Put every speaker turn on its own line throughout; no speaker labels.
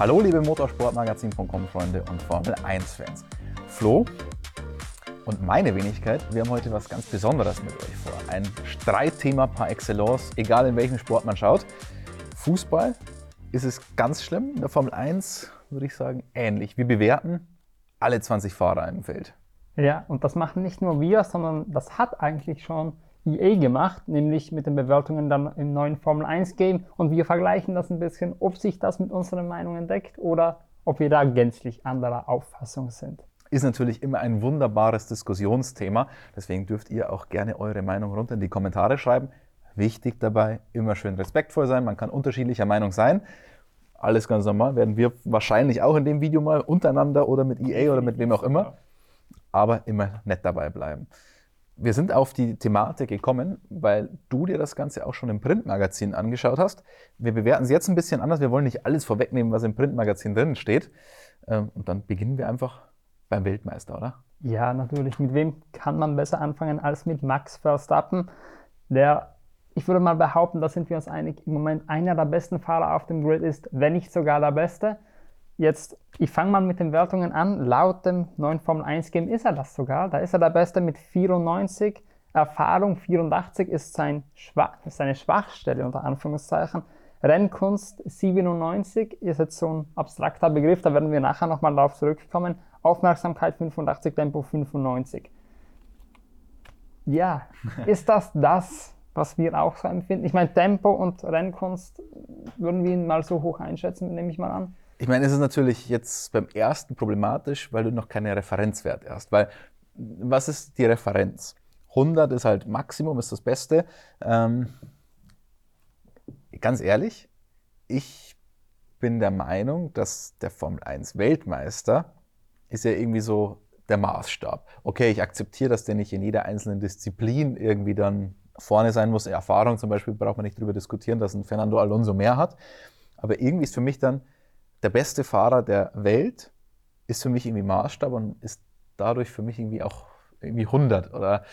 Hallo liebe Motorsportmagazin.com Freunde und Formel 1 Fans. Flo und meine Wenigkeit, wir haben heute was ganz Besonderes mit euch vor. Ein Streitthema par excellence, egal in welchem Sport man schaut. Fußball ist es ganz schlimm, in der Formel 1 würde ich sagen ähnlich. Wir bewerten alle 20 Fahrer im Feld.
Ja, und das machen nicht nur wir, sondern das hat eigentlich schon EA gemacht, nämlich mit den Bewertungen dann im neuen Formel 1 Game. Und wir vergleichen das ein bisschen, ob sich das mit unseren Meinungen deckt oder ob wir da gänzlich anderer Auffassung sind.
Ist natürlich immer ein wunderbares Diskussionsthema. Deswegen dürft ihr auch gerne eure Meinung runter in die Kommentare schreiben. Wichtig dabei, immer schön respektvoll sein. Man kann unterschiedlicher Meinung sein. Alles ganz normal. Werden wir wahrscheinlich auch in dem Video mal untereinander oder mit EA oder mit wem auch immer. Aber immer nett dabei bleiben. Wir sind auf die Thematik gekommen, weil du dir das Ganze auch schon im Printmagazin angeschaut hast. Wir bewerten es jetzt ein bisschen anders. Wir wollen nicht alles vorwegnehmen, was im Printmagazin drin steht. Ähm, und dann beginnen wir einfach beim Weltmeister, oder?
Ja, natürlich. Mit wem kann man besser anfangen als mit Max Verstappen, der, ich würde mal behaupten, da sind wir uns einig, im Moment einer der besten Fahrer auf dem Grid ist, wenn nicht sogar der beste. Jetzt, ich fange mal mit den Wertungen an. Laut dem neuen Formel 1 Game ist er das sogar. Da ist er der Beste mit 94. Erfahrung 84 ist sein Schwach, seine Schwachstelle unter Anführungszeichen. Rennkunst 97 ist jetzt so ein abstrakter Begriff, da werden wir nachher nochmal darauf zurückkommen. Aufmerksamkeit 85, Tempo 95. Ja, ist das das, was wir auch so empfinden? Ich meine, Tempo und Rennkunst würden wir ihn mal so hoch einschätzen, nehme ich mal an.
Ich meine, es ist natürlich jetzt beim ersten problematisch, weil du noch keine Referenzwert hast. Weil, was ist die Referenz? 100 ist halt Maximum, ist das Beste. Ähm, ganz ehrlich, ich bin der Meinung, dass der Formel 1 Weltmeister ist ja irgendwie so der Maßstab. Okay, ich akzeptiere, dass der nicht in jeder einzelnen Disziplin irgendwie dann vorne sein muss. Erfahrung zum Beispiel braucht man nicht darüber diskutieren, dass ein Fernando Alonso mehr hat. Aber irgendwie ist für mich dann der beste Fahrer der Welt ist für mich irgendwie Maßstab und ist dadurch für mich irgendwie auch irgendwie 100 oder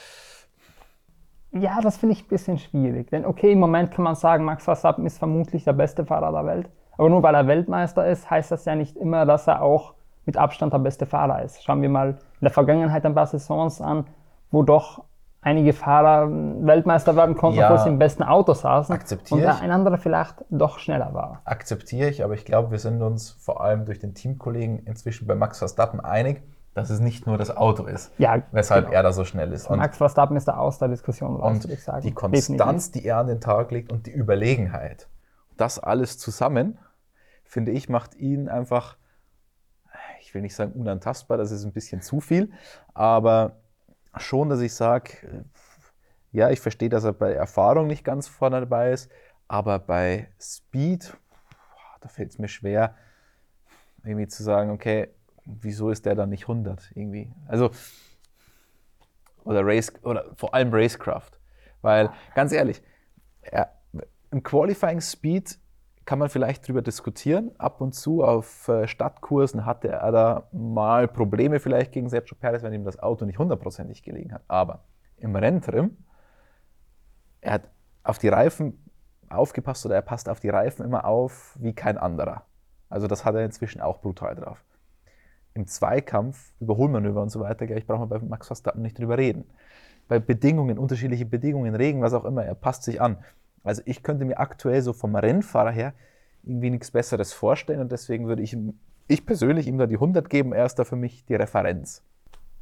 ja, das finde ich ein bisschen schwierig. Denn okay, im Moment kann man sagen, Max Verstappen ist vermutlich der beste Fahrer der Welt. Aber nur weil er Weltmeister ist, heißt das ja nicht immer, dass er auch mit Abstand der beste Fahrer ist. Schauen wir mal in der Vergangenheit ein paar Saisons an, wo doch einige Fahrer Weltmeister werden konnten, ja, obwohl sie im besten Auto saßen
akzeptiere
und ein anderer vielleicht doch schneller war.
Akzeptiere ich, aber ich glaube, wir sind uns vor allem durch den Teamkollegen inzwischen bei Max Verstappen einig, dass es nicht nur das Auto ist,
ja,
weshalb genau. er da so schnell ist.
Und Max Verstappen ist da aus der Diskussion
raus, und würde ich sagen. Die Konstanz, Definitiv. die er an den Tag legt und die Überlegenheit, das alles zusammen, finde ich, macht ihn einfach, ich will nicht sagen unantastbar, das ist ein bisschen zu viel, aber schon, dass ich sage, ja, ich verstehe, dass er bei Erfahrung nicht ganz vorne dabei ist, aber bei Speed, da fällt es mir schwer, irgendwie zu sagen, okay, wieso ist der dann nicht 100 irgendwie? Also, oder Race, oder vor allem Racecraft. Weil, ganz ehrlich, er, im Qualifying Speed kann man vielleicht darüber diskutieren. Ab und zu auf äh, Stadtkursen hatte er da mal Probleme vielleicht gegen Sergio Perez, wenn ihm das Auto nicht hundertprozentig gelegen hat. Aber im Renntrim, er hat auf die Reifen aufgepasst oder er passt auf die Reifen immer auf wie kein anderer. Also das hat er inzwischen auch brutal drauf. Im Zweikampf, Überholmanöver und so weiter, ich brauche man bei Max Verstappen nicht drüber reden. Bei Bedingungen, unterschiedliche Bedingungen, Regen, was auch immer, er passt sich an. Also ich könnte mir aktuell so vom Rennfahrer her irgendwie nichts Besseres vorstellen und deswegen würde ich, ich persönlich ihm da die 100 geben. Er ist da für mich die Referenz.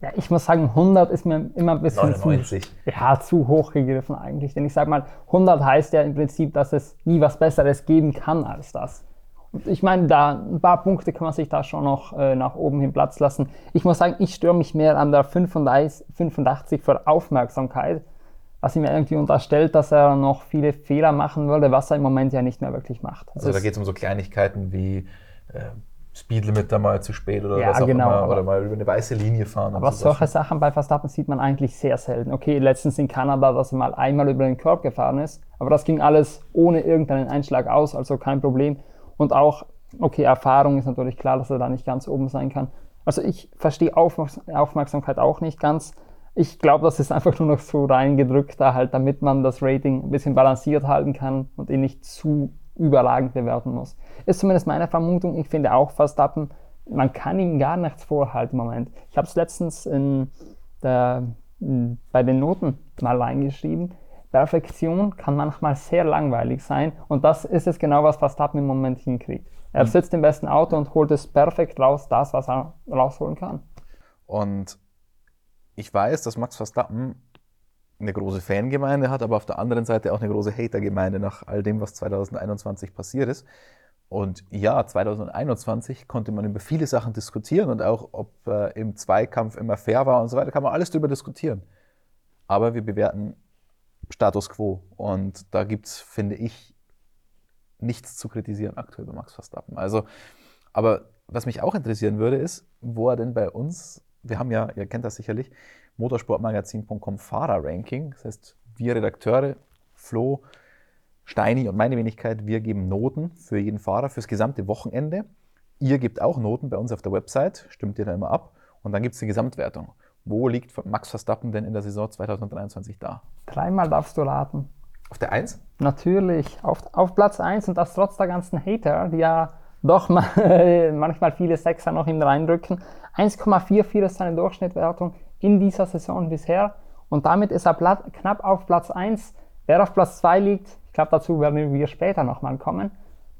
Ja, ich muss sagen, 100 ist mir immer ein bisschen
99.
Zu, ja, zu hoch gegriffen eigentlich. Denn ich sage mal, 100 heißt ja im Prinzip, dass es nie was Besseres geben kann als das. Und ich meine, da ein paar Punkte kann man sich da schon noch äh, nach oben hin Platz lassen. Ich muss sagen, ich störe mich mehr an der 85, 85 für Aufmerksamkeit was ihm irgendwie unterstellt, dass er noch viele Fehler machen würde, was er im Moment ja nicht mehr wirklich macht.
Also da geht es um so Kleinigkeiten wie äh, Speedlimit da mal zu spät oder
ja,
was auch
genau,
immer, oder mal über eine weiße Linie fahren.
Aber so solche Sachen bei Verstappen sieht man eigentlich sehr selten. Okay, letztens in Kanada, dass er mal einmal über den Korb gefahren ist, aber das ging alles ohne irgendeinen Einschlag aus, also kein Problem. Und auch, okay, Erfahrung ist natürlich klar, dass er da nicht ganz oben sein kann. Also ich verstehe Aufmerksamkeit auch nicht ganz. Ich glaube, das ist einfach nur noch so reingedrückt, da halt, damit man das Rating ein bisschen balanciert halten kann und ihn nicht zu überragend bewerten muss. Ist zumindest meine Vermutung. Ich finde auch Verstappen, man kann ihm gar nichts vorhalten im Moment. Ich habe es letztens in der, bei den Noten mal reingeschrieben. Perfektion kann manchmal sehr langweilig sein und das ist es genau, was Verstappen im Moment hinkriegt. Er mhm. sitzt im besten Auto und holt es perfekt raus, das, was er rausholen kann.
Und ich weiß, dass Max Verstappen eine große Fangemeinde hat, aber auf der anderen Seite auch eine große Hatergemeinde nach all dem, was 2021 passiert ist. Und ja, 2021 konnte man über viele Sachen diskutieren und auch, ob äh, im Zweikampf immer fair war und so weiter, kann man alles darüber diskutieren. Aber wir bewerten Status quo. Und da gibt es, finde ich, nichts zu kritisieren aktuell bei Max Verstappen. Also, aber was mich auch interessieren würde, ist, wo er denn bei uns, wir haben ja, ihr kennt das sicherlich, motorsportmagazin.com Fahrer-Ranking. Das heißt, wir Redakteure, Flo, Steini und meine Wenigkeit, wir geben Noten für jeden Fahrer fürs gesamte Wochenende. Ihr gebt auch Noten bei uns auf der Website, stimmt ihr da immer ab. Und dann gibt es eine Gesamtwertung. Wo liegt Max Verstappen denn in der Saison 2023 da?
Dreimal darfst du raten.
Auf der 1?
Natürlich, auf, auf Platz 1 und das trotz der ganzen Hater, die ja doch mal, manchmal viele Sechser noch ihm reindrücken. 1,44 ist seine Durchschnittwertung in dieser Saison bisher und damit ist er knapp auf Platz 1. Wer auf Platz 2 liegt, ich glaube, dazu werden wir später nochmal kommen.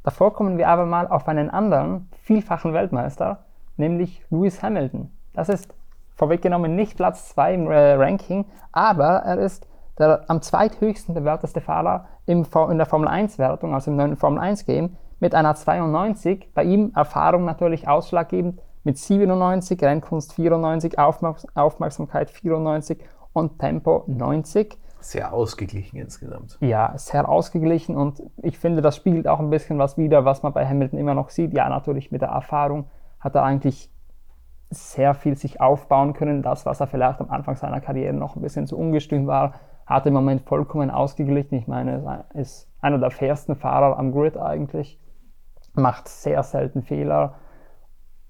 Davor kommen wir aber mal auf einen anderen, vielfachen Weltmeister, nämlich Lewis Hamilton. Das ist vorweggenommen nicht Platz 2 im äh, Ranking, aber er ist der am zweithöchsten bewerteste Fahrer im, in der Formel 1-Wertung, also im neuen Formel 1-Game, mit einer 92. Bei ihm Erfahrung natürlich ausschlaggebend mit 97, Rennkunst 94, Aufmerks Aufmerksamkeit 94 und Tempo 90.
Sehr ausgeglichen insgesamt.
Ja, sehr ausgeglichen und ich finde, das spiegelt auch ein bisschen was wider, was man bei Hamilton immer noch sieht. Ja, natürlich mit der Erfahrung hat er eigentlich sehr viel sich aufbauen können. Das, was er vielleicht am Anfang seiner Karriere noch ein bisschen zu ungestüm war, hat im Moment vollkommen ausgeglichen. Ich meine, er ist einer der fairsten Fahrer am Grid eigentlich, macht sehr selten Fehler.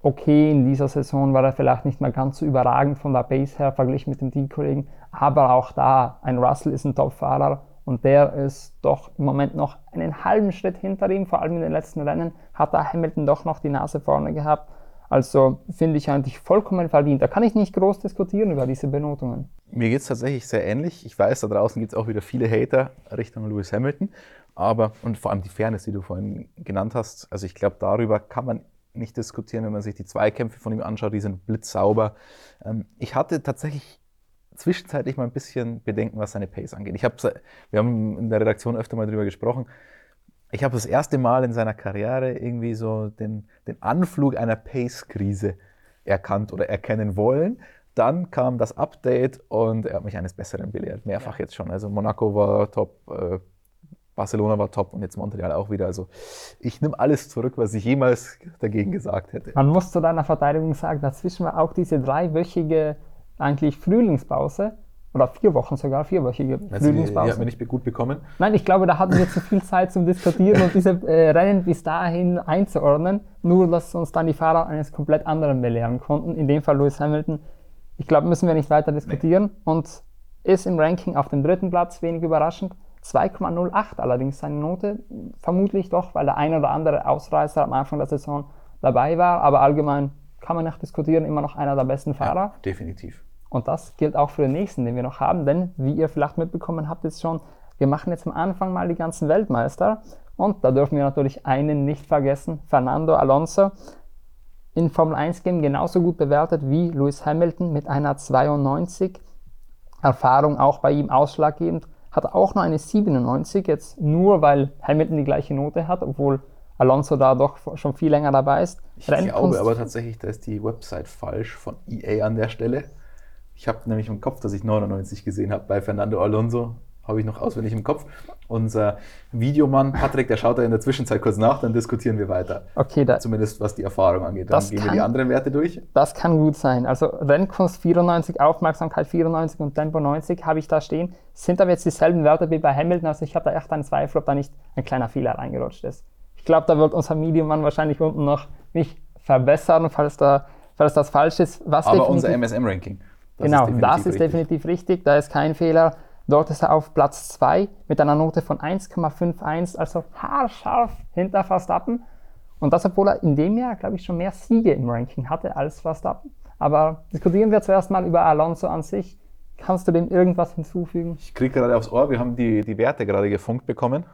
Okay, in dieser Saison war er vielleicht nicht mehr ganz so überragend von der Base her verglichen mit den Teamkollegen, aber auch da, ein Russell ist ein Top-Fahrer und der ist doch im Moment noch einen halben Schritt hinter ihm, vor allem in den letzten Rennen hat da Hamilton doch noch die Nase vorne gehabt. Also finde ich eigentlich vollkommen verdient. Da kann ich nicht groß diskutieren über diese Benotungen.
Mir geht es tatsächlich sehr ähnlich. Ich weiß, da draußen gibt es auch wieder viele Hater Richtung Lewis Hamilton. Aber, und vor allem die Fairness, die du vorhin genannt hast, also ich glaube, darüber kann man nicht diskutieren, wenn man sich die Zweikämpfe von ihm anschaut, die sind blitzsauber. Ähm, ich hatte tatsächlich zwischenzeitlich mal ein bisschen Bedenken, was seine Pace angeht. Ich hab, wir haben in der Redaktion öfter mal darüber gesprochen. Ich habe das erste Mal in seiner Karriere irgendwie so den, den Anflug einer Pace-Krise erkannt oder erkennen wollen. Dann kam das Update und er hat mich eines Besseren belehrt, mehrfach jetzt schon. Also Monaco war top, äh, Barcelona war top und jetzt Montreal auch wieder. Also ich nehme alles zurück, was ich jemals dagegen gesagt hätte.
Man muss zu deiner Verteidigung sagen, dazwischen war auch diese dreiwöchige eigentlich Frühlingspause oder vier Wochen sogar, vierwöchige
also Frühlingspause. Die hat mir nicht gut bekommen.
Nein, ich glaube, da hatten wir zu viel Zeit zum Diskutieren und diese äh, Rennen bis dahin einzuordnen, nur dass uns dann die Fahrer eines komplett anderen belehren konnten. In dem Fall Lewis Hamilton. Ich glaube, müssen wir nicht weiter diskutieren nee. und ist im Ranking auf dem dritten Platz, wenig überraschend. 2,08 allerdings seine Note, vermutlich doch, weil der ein oder andere Ausreißer am Anfang der Saison dabei war, aber allgemein kann man nicht diskutieren, immer noch einer der besten Fahrer. Ja,
definitiv.
Und das gilt auch für den nächsten, den wir noch haben, denn wie ihr vielleicht mitbekommen habt jetzt schon, wir machen jetzt am Anfang mal die ganzen Weltmeister und da dürfen wir natürlich einen nicht vergessen, Fernando Alonso. In Formel 1 Game genauso gut bewertet wie Lewis Hamilton mit einer 92. Erfahrung auch bei ihm ausschlaggebend. Hat auch noch eine 97, jetzt nur weil Hamilton die gleiche Note hat, obwohl Alonso da doch schon viel länger dabei ist.
Ich glaube aber tatsächlich, da ist die Website falsch von EA an der Stelle. Ich habe nämlich im Kopf, dass ich 99 gesehen habe bei Fernando Alonso. Habe ich noch auswendig im Kopf. Unser Videomann Patrick, der schaut da in der Zwischenzeit kurz nach, dann diskutieren wir weiter.
Okay, da,
Zumindest was die Erfahrung angeht. Dann gehen kann, wir die anderen Werte durch.
Das kann gut sein. Also Rennkunst 94, Aufmerksamkeit 94 und Tempo 90 habe ich da stehen. Sind aber jetzt dieselben Werte wie bei Hamilton. Also ich habe da echt einen Zweifel, ob da nicht ein kleiner Fehler reingerutscht ist. Ich glaube, da wird unser Medienmann wahrscheinlich unten noch mich verbessern, falls, da, falls das falsch ist.
Was aber unser MSM-Ranking.
Genau, das ist definitiv richtig. Da ist kein Fehler. Dort ist er auf Platz 2 mit einer Note von 1,51, also haarscharf hinter Verstappen. Und das, obwohl er in dem Jahr, glaube ich, schon mehr Siege im Ranking hatte als Verstappen. Aber diskutieren wir zuerst mal über Alonso an sich. Kannst du dem irgendwas hinzufügen?
Ich kriege gerade aufs Ohr, wir haben die, die Werte gerade gefunkt bekommen.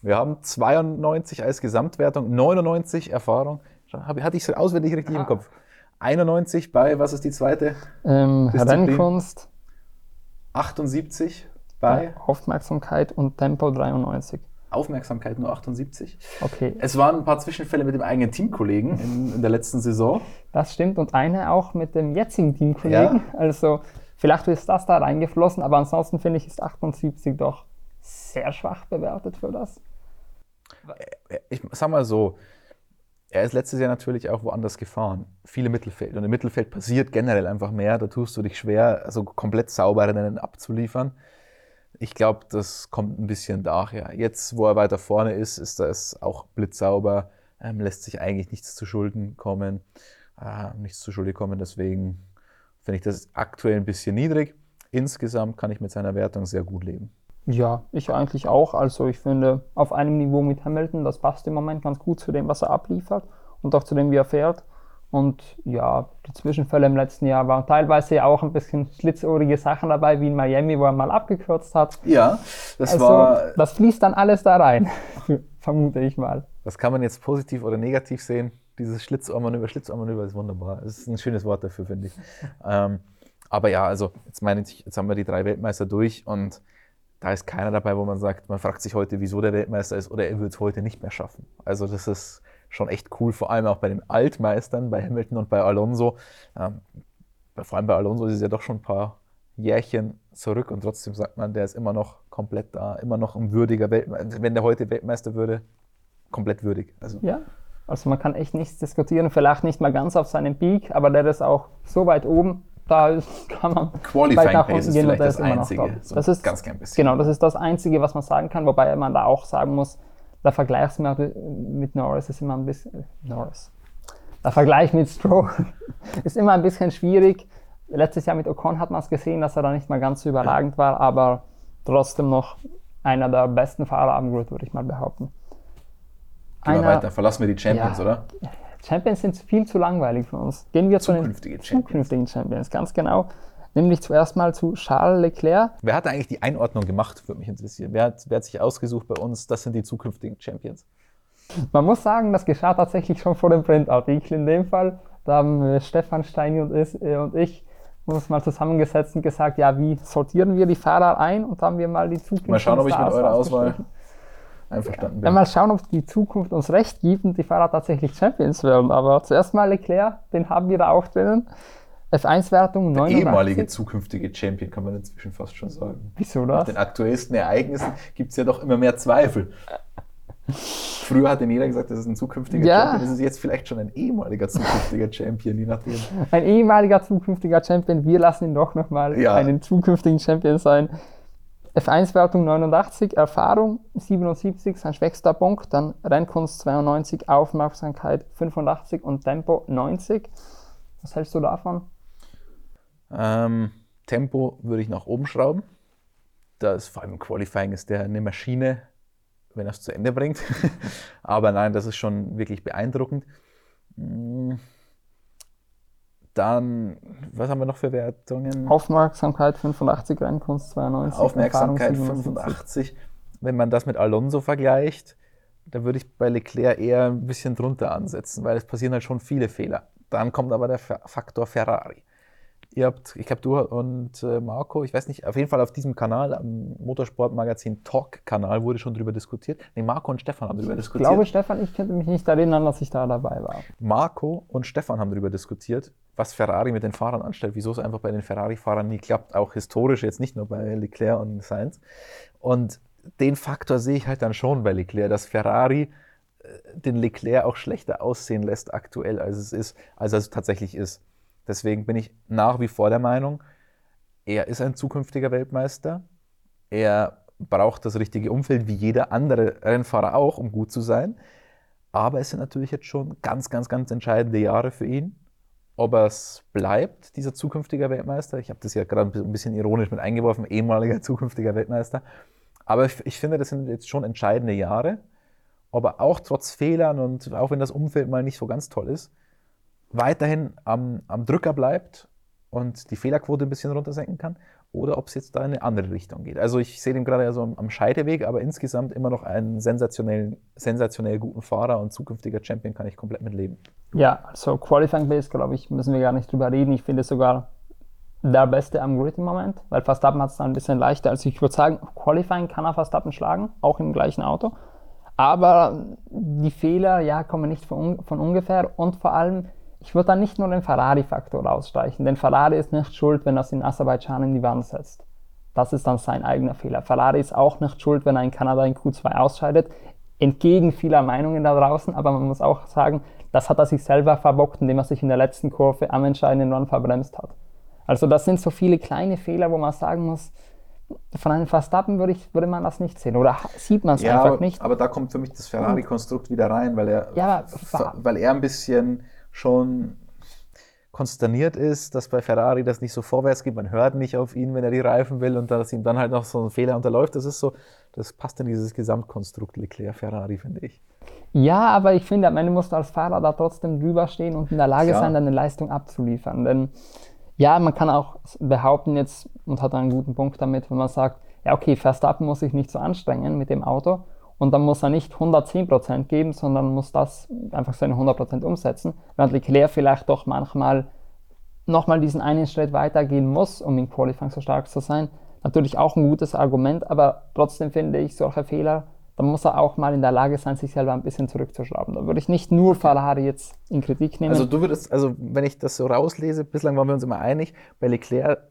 Wir haben 92 als Gesamtwertung, 99 Erfahrung. Hatte ich es auswendig richtig ja. im Kopf. 91 bei, was ist die zweite?
Ähm, Rennkunst.
78 bei?
Aufmerksamkeit und Tempo 93.
Aufmerksamkeit nur 78.
Okay.
Es waren ein paar Zwischenfälle mit dem eigenen Teamkollegen in, in der letzten Saison.
Das stimmt und eine auch mit dem jetzigen Teamkollegen. Ja. Also vielleicht ist das da reingeflossen, aber ansonsten finde ich, ist 78 doch sehr schwach bewertet für das.
Äh, ich sag mal so, er ist letztes Jahr natürlich auch woanders gefahren. Viele Mittelfeld. Und im Mittelfeld passiert generell einfach mehr. Da tust du dich schwer, also komplett saubere Rennen abzuliefern. Ich glaube, das kommt ein bisschen daher. Jetzt, wo er weiter vorne ist, ist das auch blitzsauber, ähm, lässt sich eigentlich nichts zu Schulden kommen, äh, nichts zu Schulden kommen. Deswegen finde ich das aktuell ein bisschen niedrig. Insgesamt kann ich mit seiner Wertung sehr gut leben.
Ja, ich eigentlich auch. Also ich finde, auf einem Niveau mit Hamilton, das passt im Moment ganz gut zu dem, was er abliefert und auch zu dem, wie er fährt. Und ja, die Zwischenfälle im letzten Jahr waren teilweise ja auch ein bisschen schlitzohrige Sachen dabei, wie in Miami, wo er mal abgekürzt hat.
Ja, das
also,
war.
Das fließt dann alles da rein, vermute ich mal.
Das kann man jetzt positiv oder negativ sehen. Dieses Schlitzohrmanöver, Schlitzohrmanöver ist wunderbar. Das ist ein schönes Wort dafür, finde ich. ähm, aber ja, also jetzt meine ich, jetzt haben wir die drei Weltmeister durch und da ist keiner dabei, wo man sagt, man fragt sich heute, wieso der Weltmeister ist oder er wird es heute nicht mehr schaffen. Also das ist schon echt cool, vor allem auch bei den Altmeistern, bei Hamilton und bei Alonso. Ähm, vor allem bei Alonso ist es ja doch schon ein paar Jährchen zurück und trotzdem sagt man, der ist immer noch komplett da, immer noch ein würdiger Weltmeister. Wenn der heute Weltmeister würde, komplett würdig.
Also. Ja, also man kann echt nichts diskutieren, vielleicht nicht mal ganz auf seinem Peak, aber der ist auch so weit oben, da kann man
Qualifying nach unten gehen und das ist immer noch top.
So das ist ganz klein bisschen. Genau, das ist das Einzige, was man sagen kann, wobei man da auch sagen muss, der Vergleich mit Norris ist immer ein bisschen Norris. Der Vergleich mit Stroll ist immer ein bisschen schwierig. Letztes Jahr mit Ocon hat man es gesehen, dass er da nicht mal ganz so überragend war, aber trotzdem noch einer der besten Fahrer am Grid, würde ich mal behaupten.
Gehen wir weiter, verlassen wir die Champions, ja, oder?
Champions sind viel zu langweilig für uns. Gehen wir zu den zukünftigen Champions, ganz genau. Nämlich zuerst mal zu Charles Leclerc.
Wer hat eigentlich die Einordnung gemacht, würde mich interessieren. Wer hat, wer hat sich ausgesucht bei uns, das sind die zukünftigen Champions?
Man muss sagen, das geschah tatsächlich schon vor dem Printartikel. In dem Fall, da haben Stefan Steini und, äh, und ich uns mal zusammengesetzt und gesagt, ja, wie sortieren wir die Fahrer ein? Und haben wir mal die zukünftigen
Mal schauen, ob ich mit eurer Auswahl einverstanden bin. Ja,
mal schauen, ob die Zukunft uns recht gibt und die Fahrer tatsächlich Champions werden. Aber zuerst mal Leclerc, den haben wir da auch drinnen. F1-Wertung 89.
Der ehemalige zukünftige Champion, kann man inzwischen fast schon sagen.
Wieso das?
Nach den aktuellsten Ereignissen gibt es ja doch immer mehr Zweifel. Früher hat jeder gesagt, das ist ein zukünftiger ja. Champion. Das ist jetzt vielleicht schon ein ehemaliger zukünftiger Champion, je nachdem.
Ein ehemaliger zukünftiger Champion. Wir lassen ihn doch nochmal ja. einen zukünftigen Champion sein. F1-Wertung 89, Erfahrung 77, sein schwächster Punkt, dann Rennkunst 92, Aufmerksamkeit 85 und Tempo 90. Was hältst du davon?
Ähm, Tempo würde ich nach oben schrauben. Das, vor allem im Qualifying ist der eine Maschine, wenn er es zu Ende bringt. Aber nein, das ist schon wirklich beeindruckend. Hm. Dann, was haben wir noch für Wertungen?
Aufmerksamkeit 85, Rennkunst 92.
Aufmerksamkeit 85. Wenn man das mit Alonso vergleicht, da würde ich bei Leclerc eher ein bisschen drunter ansetzen, weil es passieren halt schon viele Fehler. Dann kommt aber der Faktor Ferrari. Ihr habt, ich glaube, du und äh, Marco, ich weiß nicht, auf jeden Fall auf diesem Kanal, am Motorsportmagazin Talk-Kanal, wurde schon darüber diskutiert. Nee, Marco und Stefan haben darüber diskutiert.
Ich glaube, Stefan, ich könnte mich nicht erinnern, dass ich da dabei war.
Marco und Stefan haben darüber diskutiert, was Ferrari mit den Fahrern anstellt, wieso es einfach bei den Ferrari-Fahrern nie klappt, auch historisch, jetzt nicht nur bei Leclerc und Sainz. Und den Faktor sehe ich halt dann schon bei Leclerc, dass Ferrari äh, den Leclerc auch schlechter aussehen lässt aktuell, als es ist, als es tatsächlich ist. Deswegen bin ich nach wie vor der Meinung, er ist ein zukünftiger Weltmeister. Er braucht das richtige Umfeld, wie jeder andere Rennfahrer auch, um gut zu sein. Aber es sind natürlich jetzt schon ganz, ganz, ganz entscheidende Jahre für ihn. ob er es bleibt, dieser zukünftige Weltmeister. Ich habe das ja gerade ein bisschen ironisch mit eingeworfen, ehemaliger zukünftiger Weltmeister. Aber ich, ich, finde, das sind jetzt schon entscheidende Jahre. Ob er auch trotz Fehlern und auch wenn das Umfeld mal nicht so ganz toll ist, weiterhin am, am Drücker bleibt und die Fehlerquote ein bisschen runtersenken kann oder ob es jetzt da in eine andere Richtung geht. Also ich sehe den gerade ja so am Scheideweg, aber insgesamt immer noch einen sensationellen, sensationell guten Fahrer und zukünftiger Champion kann ich komplett mit leben.
Ja, also Qualifying Base, glaube ich, müssen wir gar nicht drüber reden. Ich finde sogar der Beste am Grid im Moment, weil Verstappen hat es dann ein bisschen leichter. Also ich würde sagen, Qualifying kann er Verstappen schlagen, auch im gleichen Auto. Aber die Fehler, ja, kommen nicht von, von ungefähr und vor allem, ich würde da nicht nur den Ferrari-Faktor rausstreichen, denn Ferrari ist nicht schuld, wenn er es in Aserbaidschan in die Wand setzt. Das ist dann sein eigener Fehler. Ferrari ist auch nicht schuld, wenn er in Kanada in Q2 ausscheidet, entgegen vieler Meinungen da draußen, aber man muss auch sagen, das hat er sich selber verbockt, indem er sich in der letzten Kurve am entscheidenden Run verbremst hat. Also das sind so viele kleine Fehler, wo man sagen muss, von einem Verstappen würde, ich, würde man das nicht sehen oder sieht man es ja, einfach nicht.
Aber da kommt für mich das Ferrari-Konstrukt wieder rein, weil er, ja, weil er ein bisschen schon konsterniert ist, dass bei Ferrari das nicht so vorwärts geht. Man hört nicht auf ihn, wenn er die Reifen will und dass ihm dann halt noch so ein Fehler unterläuft. Das ist so, das passt in dieses Gesamtkonstrukt Leclerc-Ferrari, finde ich.
Ja, aber ich finde, am Ende musst du als Fahrer da trotzdem drüber stehen und in der Lage ja. sein, deine Leistung abzuliefern. Denn ja, man kann auch behaupten jetzt und hat einen guten Punkt damit, wenn man sagt, ja okay, Verstappen muss sich nicht so anstrengen mit dem Auto und dann muss er nicht 110% geben, sondern muss das einfach seine 100% umsetzen, während Leclerc vielleicht doch manchmal nochmal diesen einen Schritt weitergehen muss, um im Qualifying so stark zu sein. Natürlich auch ein gutes Argument, aber trotzdem finde ich solche Fehler, dann muss er auch mal in der Lage sein, sich selber ein bisschen zurückzuschrauben. Da würde ich nicht nur Ferrari jetzt in Kritik nehmen.
Also du würdest, also wenn ich das so rauslese, bislang waren wir uns immer einig, bei Leclerc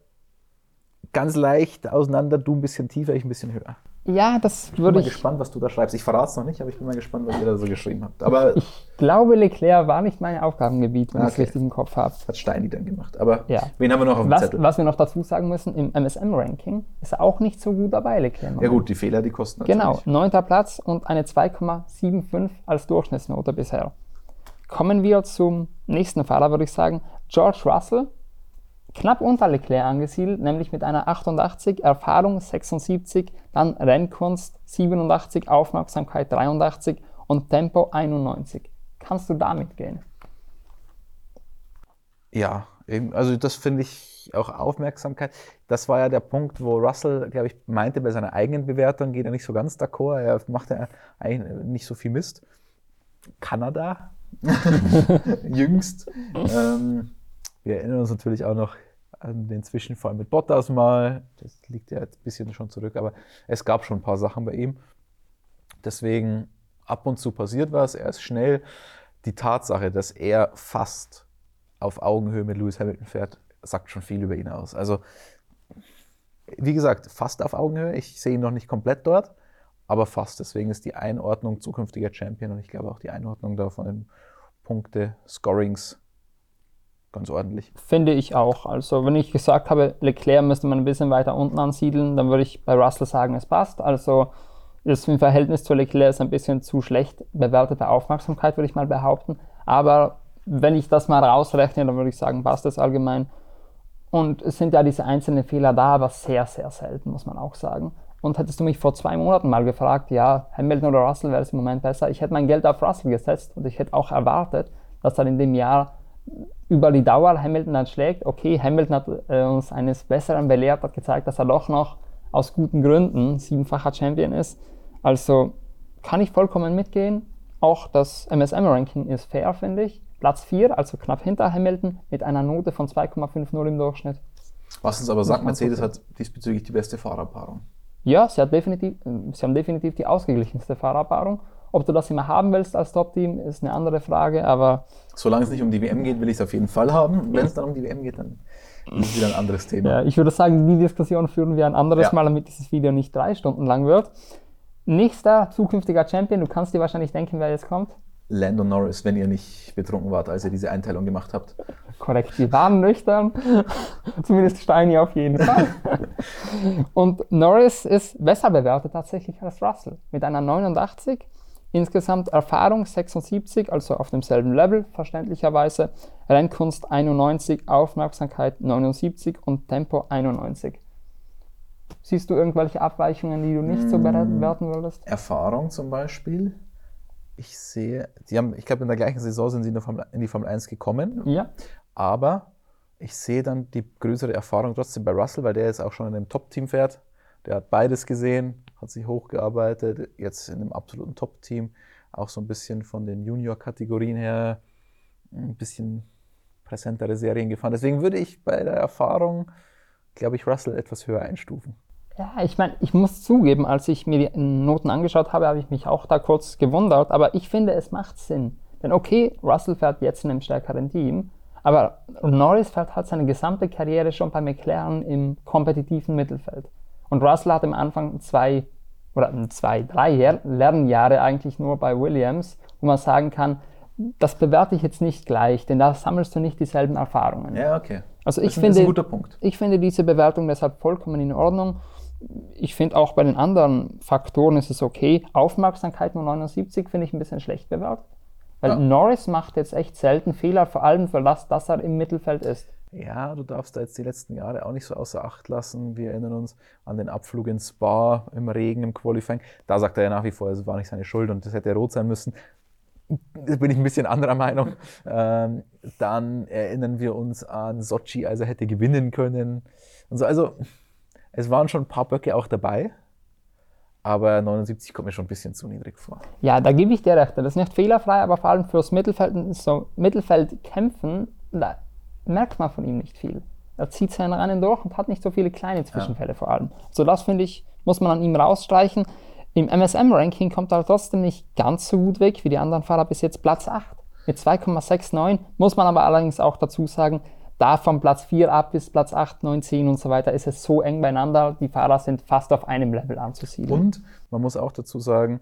ganz leicht auseinander, du ein bisschen tiefer, ich ein bisschen höher.
Ja, das würde ich.
Ich bin mal gespannt, was du da schreibst. Ich verrate es noch nicht, aber ich bin mal gespannt, was ihr da so geschrieben habt. Aber
ich glaube, Leclerc war nicht mein Aufgabengebiet, wenn okay. ich es richtig im Kopf habe.
Hat Steini dann gemacht. Aber ja. wen haben wir noch auf dem
was,
Zettel?
Was wir noch dazu sagen müssen, im MSM-Ranking ist er auch nicht so gut dabei, Leclerc.
Ja gut, die Fehler, die kosten
natürlich. Genau, neunter Platz und eine 2,75 als Durchschnittsnote bisher. Kommen wir zum nächsten Fahrer, würde ich sagen. George Russell knapp unter Leclerc angesiedelt, nämlich mit einer 88, Erfahrung 76, dann Rennkunst 87, Aufmerksamkeit 83 und Tempo 91. Kannst du damit gehen?
Ja, also das finde ich auch Aufmerksamkeit. Das war ja der Punkt, wo Russell, glaube ich, meinte, bei seiner eigenen Bewertung geht er nicht so ganz d'accord. Er macht ja eigentlich nicht so viel Mist. Kanada, jüngst. ähm, wir erinnern uns natürlich auch noch den Zwischenfall mit Bottas mal. Das liegt ja jetzt ein bisschen schon zurück, aber es gab schon ein paar Sachen bei ihm. Deswegen ab und zu passiert was. Er ist schnell. Die Tatsache, dass er fast auf Augenhöhe mit Lewis Hamilton fährt, sagt schon viel über ihn aus. Also, wie gesagt, fast auf Augenhöhe. Ich sehe ihn noch nicht komplett dort, aber fast. Deswegen ist die Einordnung zukünftiger Champion und ich glaube auch die Einordnung da von den Punkte, Scorings ganz ordentlich.
Finde ich auch. Also wenn ich gesagt habe, Leclerc müsste man ein bisschen weiter unten ansiedeln, dann würde ich bei Russell sagen, es passt. Also ist im Verhältnis zu Leclerc ist ein bisschen zu schlecht bewertete Aufmerksamkeit, würde ich mal behaupten. Aber wenn ich das mal rausrechne, dann würde ich sagen, passt es allgemein. Und es sind ja diese einzelnen Fehler da, aber sehr, sehr selten, muss man auch sagen. Und hättest du mich vor zwei Monaten mal gefragt, ja, Hamilton oder Russell wäre es im Moment besser, ich hätte mein Geld auf Russell gesetzt und ich hätte auch erwartet, dass er in dem Jahr über die Dauer Hamilton dann schlägt. Okay, Hamilton hat äh, uns eines Besseren belehrt, hat gezeigt, dass er doch noch aus guten Gründen siebenfacher Champion ist. Also kann ich vollkommen mitgehen. Auch das MSM-Ranking ist fair, finde ich. Platz 4, also knapp hinter Hamilton, mit einer Note von 2,50 im Durchschnitt.
Was uns aber sagt, Mercedes hat diesbezüglich die beste Fahrerpaarung.
Ja, sie, hat definitiv, sie haben definitiv die ausgeglichenste Fahrerpaarung. Ob du das immer haben willst als Top-Team, ist eine andere Frage, aber.
Solange es nicht um die WM geht, will ich es auf jeden Fall haben. Wenn es dann um die WM geht, dann ist es wieder ein anderes Thema.
Ja, ich würde sagen, die Diskussion führen wir ein anderes ja. Mal, damit dieses Video nicht drei Stunden lang wird. Nächster zukünftiger Champion, du kannst dir wahrscheinlich denken, wer jetzt kommt.
Lando Norris, wenn ihr nicht betrunken wart, als ihr diese Einteilung gemacht habt.
Korrekt, die waren nüchtern. Zumindest Steini auf jeden Fall. Und Norris ist besser bewertet tatsächlich als Russell. Mit einer 89 Insgesamt Erfahrung 76, also auf demselben Level, verständlicherweise. Rennkunst 91, Aufmerksamkeit 79 und Tempo 91. Siehst du irgendwelche Abweichungen, die du nicht so bewerten würdest?
Erfahrung zum Beispiel. Ich sehe, die haben, ich glaube, in der gleichen Saison sind sie in, Formel, in die Formel 1 gekommen.
Ja.
Aber ich sehe dann die größere Erfahrung trotzdem bei Russell, weil der jetzt auch schon in einem Top-Team fährt. Der hat beides gesehen, hat sich hochgearbeitet, jetzt in einem absoluten Top-Team, auch so ein bisschen von den Junior-Kategorien her ein bisschen präsentere Serien gefahren. Deswegen würde ich bei der Erfahrung, glaube ich, Russell etwas höher einstufen.
Ja, ich meine, ich muss zugeben, als ich mir die Noten angeschaut habe, habe ich mich auch da kurz gewundert, aber ich finde, es macht Sinn. Denn okay, Russell fährt jetzt in einem stärkeren Team, aber Norris fährt halt seine gesamte Karriere schon bei McLaren im kompetitiven Mittelfeld. Und Russell hat am Anfang zwei oder zwei, drei Lernjahre eigentlich nur bei Williams, wo man sagen kann, das bewerte ich jetzt nicht gleich, denn da sammelst du nicht dieselben Erfahrungen.
Ja, okay.
Also ich das finde, ich finde diese Bewertung deshalb vollkommen in Ordnung. Ich finde auch bei den anderen Faktoren ist es okay. Aufmerksamkeit nur 79 finde ich ein bisschen schlecht bewertet. Weil ja. Norris macht jetzt echt selten Fehler, vor allem für das, dass er im Mittelfeld ist.
Ja, du darfst da jetzt die letzten Jahre auch nicht so außer Acht lassen. Wir erinnern uns an den Abflug ins Spa im Regen, im Qualifying. Da sagt er ja nach wie vor, es war nicht seine Schuld und das hätte rot sein müssen. Da bin ich ein bisschen anderer Meinung. Ähm, dann erinnern wir uns an Sochi, als er hätte gewinnen können. Und so. Also, es waren schon ein paar Böcke auch dabei. Aber 79 kommt mir schon ein bisschen zu niedrig vor.
Ja, da gebe ich dir recht. Das ist nicht fehlerfrei, aber vor allem fürs Mittelfeld, so Mittelfeld kämpfen, merkt man von ihm nicht viel. Er zieht seine Rennen durch und hat nicht so viele kleine Zwischenfälle ja. vor allem. So das finde ich, muss man an ihm rausstreichen. Im MSM-Ranking kommt er trotzdem nicht ganz so gut weg wie die anderen Fahrer bis jetzt Platz 8 mit 2,69. Muss man aber allerdings auch dazu sagen, da von Platz 4 ab bis Platz 8, 9, 10 und so weiter ist es so eng beieinander. Die Fahrer sind fast auf einem Level anzusiedeln.
Und man muss auch dazu sagen,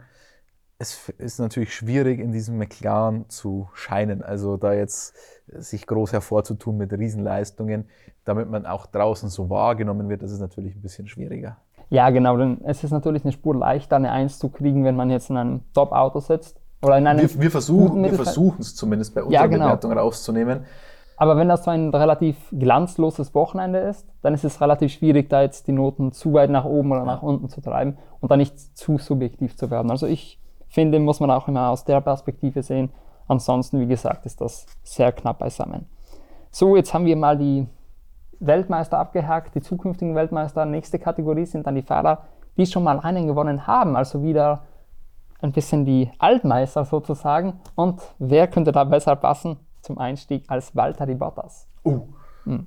es ist natürlich schwierig, in diesem McLaren zu scheinen. Also da jetzt sich groß hervorzutun mit Riesenleistungen, damit man auch draußen so wahrgenommen wird, das ist natürlich ein bisschen schwieriger.
Ja, genau, denn es ist natürlich eine Spur leichter, eine Eins zu kriegen, wenn man jetzt in einem Top-Auto sitzt.
Oder in einem wir, wir versuchen es zumindest bei unserer ja, genau. Bewertung rauszunehmen.
Aber wenn das so ein relativ glanzloses Wochenende ist, dann ist es relativ schwierig, da jetzt die Noten zu weit nach oben oder nach unten zu treiben und da nicht zu subjektiv zu werden. Also ich finde, muss man auch immer aus der Perspektive sehen. Ansonsten, wie gesagt, ist das sehr knapp beisammen. So, jetzt haben wir mal die Weltmeister abgehakt, die zukünftigen Weltmeister. Nächste Kategorie sind dann die Fahrer, die schon mal einen gewonnen haben, also wieder ein bisschen die Altmeister sozusagen. Und wer könnte da besser passen zum Einstieg als Walter Bottas?
Uh, hm.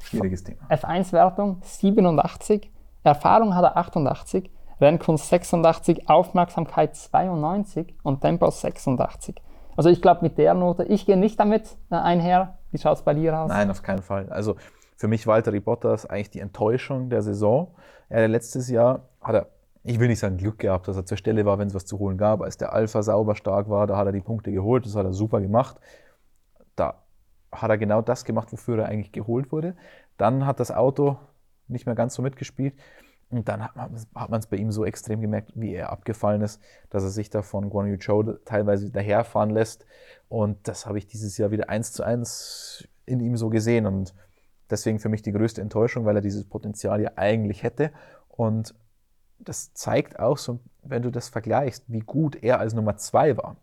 schwieriges Thema.
F1-Wertung 87, Erfahrung hat er 88, Rennkunst 86, Aufmerksamkeit 92 und Tempo 86. Also ich glaube mit der Note, ich gehe nicht damit äh, einher. Wie schaut es bei dir aus?
Nein, auf keinen Fall. Also für mich Walter Bottas eigentlich die Enttäuschung der Saison. Er letztes Jahr hat er, ich will nicht sagen Glück gehabt, dass er zur Stelle war, wenn es was zu holen gab. Als der Alpha sauber stark war, da hat er die Punkte geholt, das hat er super gemacht. Da hat er genau das gemacht, wofür er eigentlich geholt wurde. Dann hat das Auto nicht mehr ganz so mitgespielt. Und dann hat man es bei ihm so extrem gemerkt, wie er abgefallen ist, dass er sich da von Guan Yu Zhou teilweise daherfahren lässt. Und das habe ich dieses Jahr wieder eins zu eins in ihm so gesehen. Und deswegen für mich die größte Enttäuschung, weil er dieses Potenzial ja eigentlich hätte. Und das zeigt auch so, wenn du das vergleichst, wie gut er als Nummer zwei war.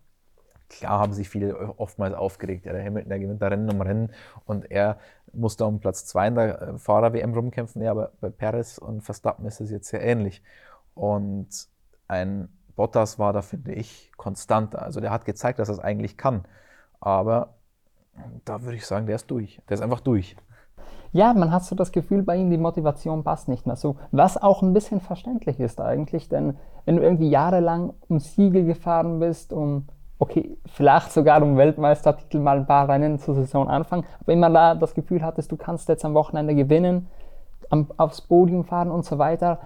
Klar haben sich viele oftmals aufgeregt. Ja, der Hamilton, der gewinnt da Rennen um Rennen und er muss da um Platz 2 in der äh, Fahrer-WM rumkämpfen. Ja, aber bei Perez und Verstappen ist es jetzt sehr ähnlich. Und ein Bottas war da, finde ich, konstanter. Also der hat gezeigt, dass er es eigentlich kann. Aber da würde ich sagen, der ist durch. Der ist einfach durch.
Ja, man hat so das Gefühl, bei ihm die Motivation passt nicht mehr so. Was auch ein bisschen verständlich ist eigentlich, denn wenn du irgendwie jahrelang um Siege gefahren bist, um okay, vielleicht sogar um Weltmeistertitel mal ein paar Rennen zur Saison anfangen, aber immer da das Gefühl hattest, du kannst jetzt am Wochenende gewinnen, am, aufs Podium fahren und so weiter,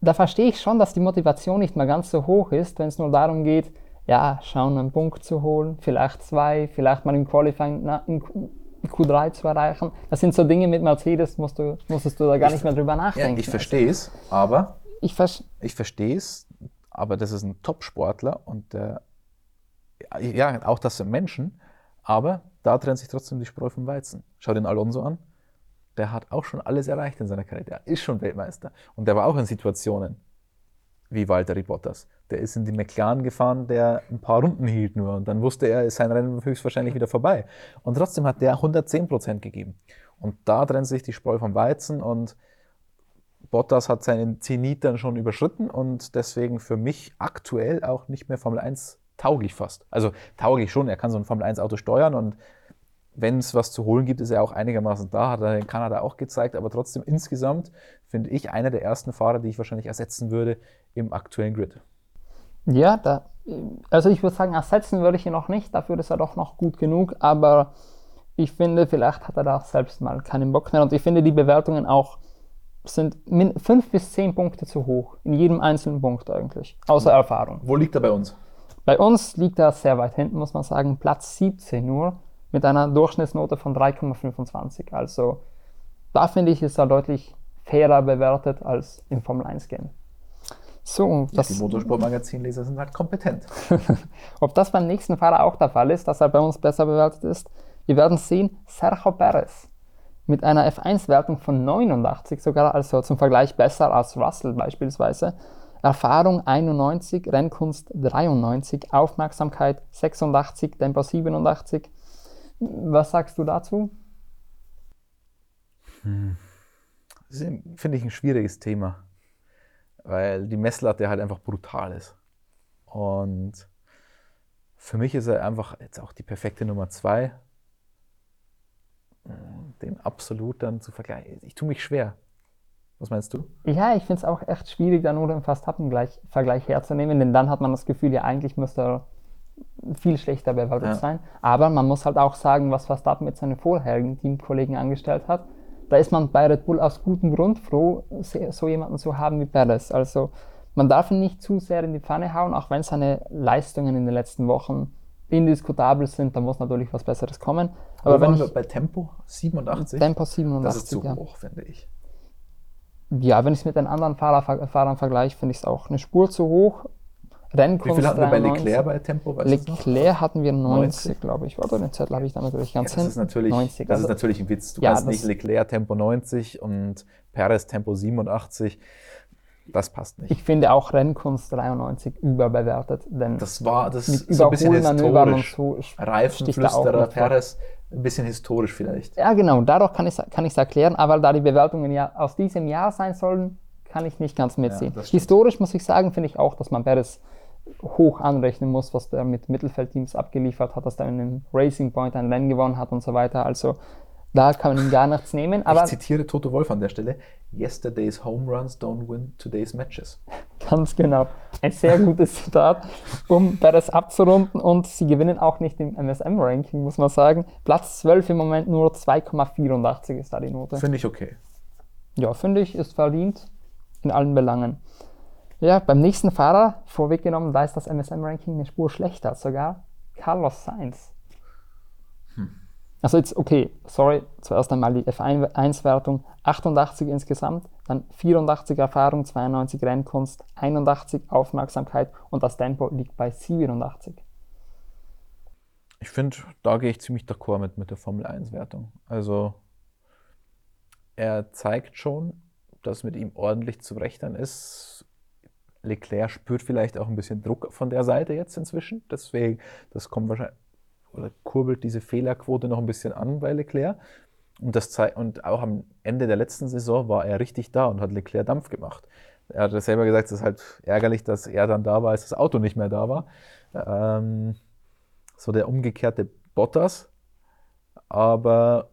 da verstehe ich schon, dass die Motivation nicht mehr ganz so hoch ist, wenn es nur darum geht, ja, schauen, einen Punkt zu holen, vielleicht zwei, vielleicht mal im Qualifying na, in Q3 zu erreichen. Das sind so Dinge mit Mercedes, musst du, musstest du da gar nicht mehr drüber nachdenken.
Ja, ich verstehe es, aber
ich, ver
ich verstehe es, aber das ist ein Top-Sportler und der, ja, auch das sind Menschen, aber da trennt sich trotzdem die Spreu vom Weizen. Schau den Alonso an, der hat auch schon alles erreicht in seiner Karriere, der ist schon Weltmeister und der war auch in Situationen wie Walter Bottas. Der ist in die McLaren gefahren, der ein paar Runden hielt nur und dann wusste er, ist sein Rennen höchstwahrscheinlich wieder vorbei. Und trotzdem hat der 110 Prozent gegeben. Und da trennt sich die Spreu vom Weizen und Bottas hat seinen Zenit dann schon überschritten und deswegen für mich aktuell auch nicht mehr Formel 1 tauglich fast. Also tauglich schon, er kann so ein Formel 1 Auto steuern und wenn es was zu holen gibt, ist er auch einigermaßen da, hat er in Kanada auch gezeigt, aber trotzdem insgesamt finde ich einer der ersten Fahrer, die ich wahrscheinlich ersetzen würde im aktuellen Grid.
Ja, da, also ich würde sagen, ersetzen würde ich ihn noch nicht, dafür ist er doch noch gut genug, aber ich finde, vielleicht hat er da selbst mal keinen Bock mehr und ich finde die Bewertungen auch sind fünf bis zehn Punkte zu hoch, in jedem einzelnen Punkt eigentlich, außer Erfahrung.
Wo liegt er bei uns?
Bei uns liegt er sehr weit hinten, muss man sagen, Platz 17 nur, mit einer Durchschnittsnote von 3,25. Also da finde ich, ist er deutlich fairer bewertet als im Formel 1 Game.
So, ja, die Motorsportmagazinleser sind halt kompetent.
Ob das beim nächsten Fahrer auch der Fall ist, dass er bei uns besser bewertet ist, wir werden sehen. Sergio Perez mit einer F1-Wertung von 89 sogar, also zum Vergleich besser als Russell beispielsweise. Erfahrung 91, Rennkunst 93, Aufmerksamkeit 86, Tempo 87. Was sagst du dazu?
Hm. Das finde ich ein schwieriges Thema, weil die Messlatte halt einfach brutal ist. Und für mich ist er einfach jetzt auch die perfekte Nummer zwei. Den absolut dann zu vergleichen. Ich tue mich schwer. Was meinst du?
Ja, ich finde es auch echt schwierig, da nur den Verstappen-Vergleich herzunehmen, denn dann hat man das Gefühl, ja, eigentlich müsste er viel schlechter bewertet ja. sein. Aber man muss halt auch sagen, was Verstappen mit seinen vorherigen Teamkollegen angestellt hat. Da ist man bei Red Bull aus gutem Grund froh, so jemanden zu haben wie Perez. Also man darf ihn nicht zu sehr in die Pfanne hauen, auch wenn seine Leistungen in den letzten Wochen indiskutabel sind, da muss natürlich was Besseres kommen.
Aber Wo wenn wir bei Tempo 87?
Tempo 87.
Das ist zu ja. hoch, finde ich.
Ja, wenn ich es mit den anderen Fahrer, Fahrern vergleiche, finde ich es auch eine Spur zu hoch.
Rennkunst Wie viel hatten wir bei Leclerc bei Tempo?
Weißt Leclerc hatten wir 90, 90. glaube ich. Warte, den Zettel habe ich da natürlich ganz
ja, das Ist natürlich, 90. Das ist also natürlich ein Witz. Du ja, kannst nicht Leclerc Tempo 90 und Perez Tempo 87. Das passt nicht.
Ich finde auch Rennkunst 93 überbewertet. Denn
das war das mit so ein bisschen historisch. So Reifenflüsterer, Perez, ein bisschen historisch vielleicht.
Ja, genau. Dadurch kann ich es kann erklären. Aber da die Bewertungen ja aus diesem Jahr sein sollen, kann ich nicht ganz mitziehen. Ja, historisch muss ich sagen, finde ich auch, dass man Perez hoch anrechnen muss, was der mit Mittelfeldteams abgeliefert hat, dass er in einem Racing Point ein Rennen gewonnen hat und so weiter. Also da kann man ihm gar nichts nehmen. Aber
ich zitiere Toto Wolf an der Stelle: Yesterday's home runs don't win today's matches.
Ganz genau. Ein sehr gutes Zitat, um das abzurunden. Und sie gewinnen auch nicht im MSM-Ranking, muss man sagen. Platz 12 im Moment nur 2,84 ist da die Note.
Finde ich okay.
Ja, finde ich, ist verdient in allen Belangen. Ja, beim nächsten Fahrer, vorweggenommen, da ist das MSM-Ranking eine Spur schlechter, sogar Carlos Sainz. Also jetzt, okay, sorry, zuerst einmal die F1-Wertung, 88 insgesamt, dann 84 Erfahrung, 92 Rennkunst, 81 Aufmerksamkeit und das Tempo liegt bei 87.
Ich finde, da gehe ich ziemlich d'accord mit, mit der Formel 1-Wertung. Also er zeigt schon, dass mit ihm ordentlich zu rechnen ist. Leclerc spürt vielleicht auch ein bisschen Druck von der Seite jetzt inzwischen. Deswegen, das kommt wahrscheinlich, oder kurbelt diese Fehlerquote noch ein bisschen an bei Leclerc. Und, das und auch am Ende der letzten Saison war er richtig da und hat Leclerc Dampf gemacht. Er hat selber gesagt, es ist halt ärgerlich, dass er dann da war, als das Auto nicht mehr da war. Ähm, so der umgekehrte Bottas. Aber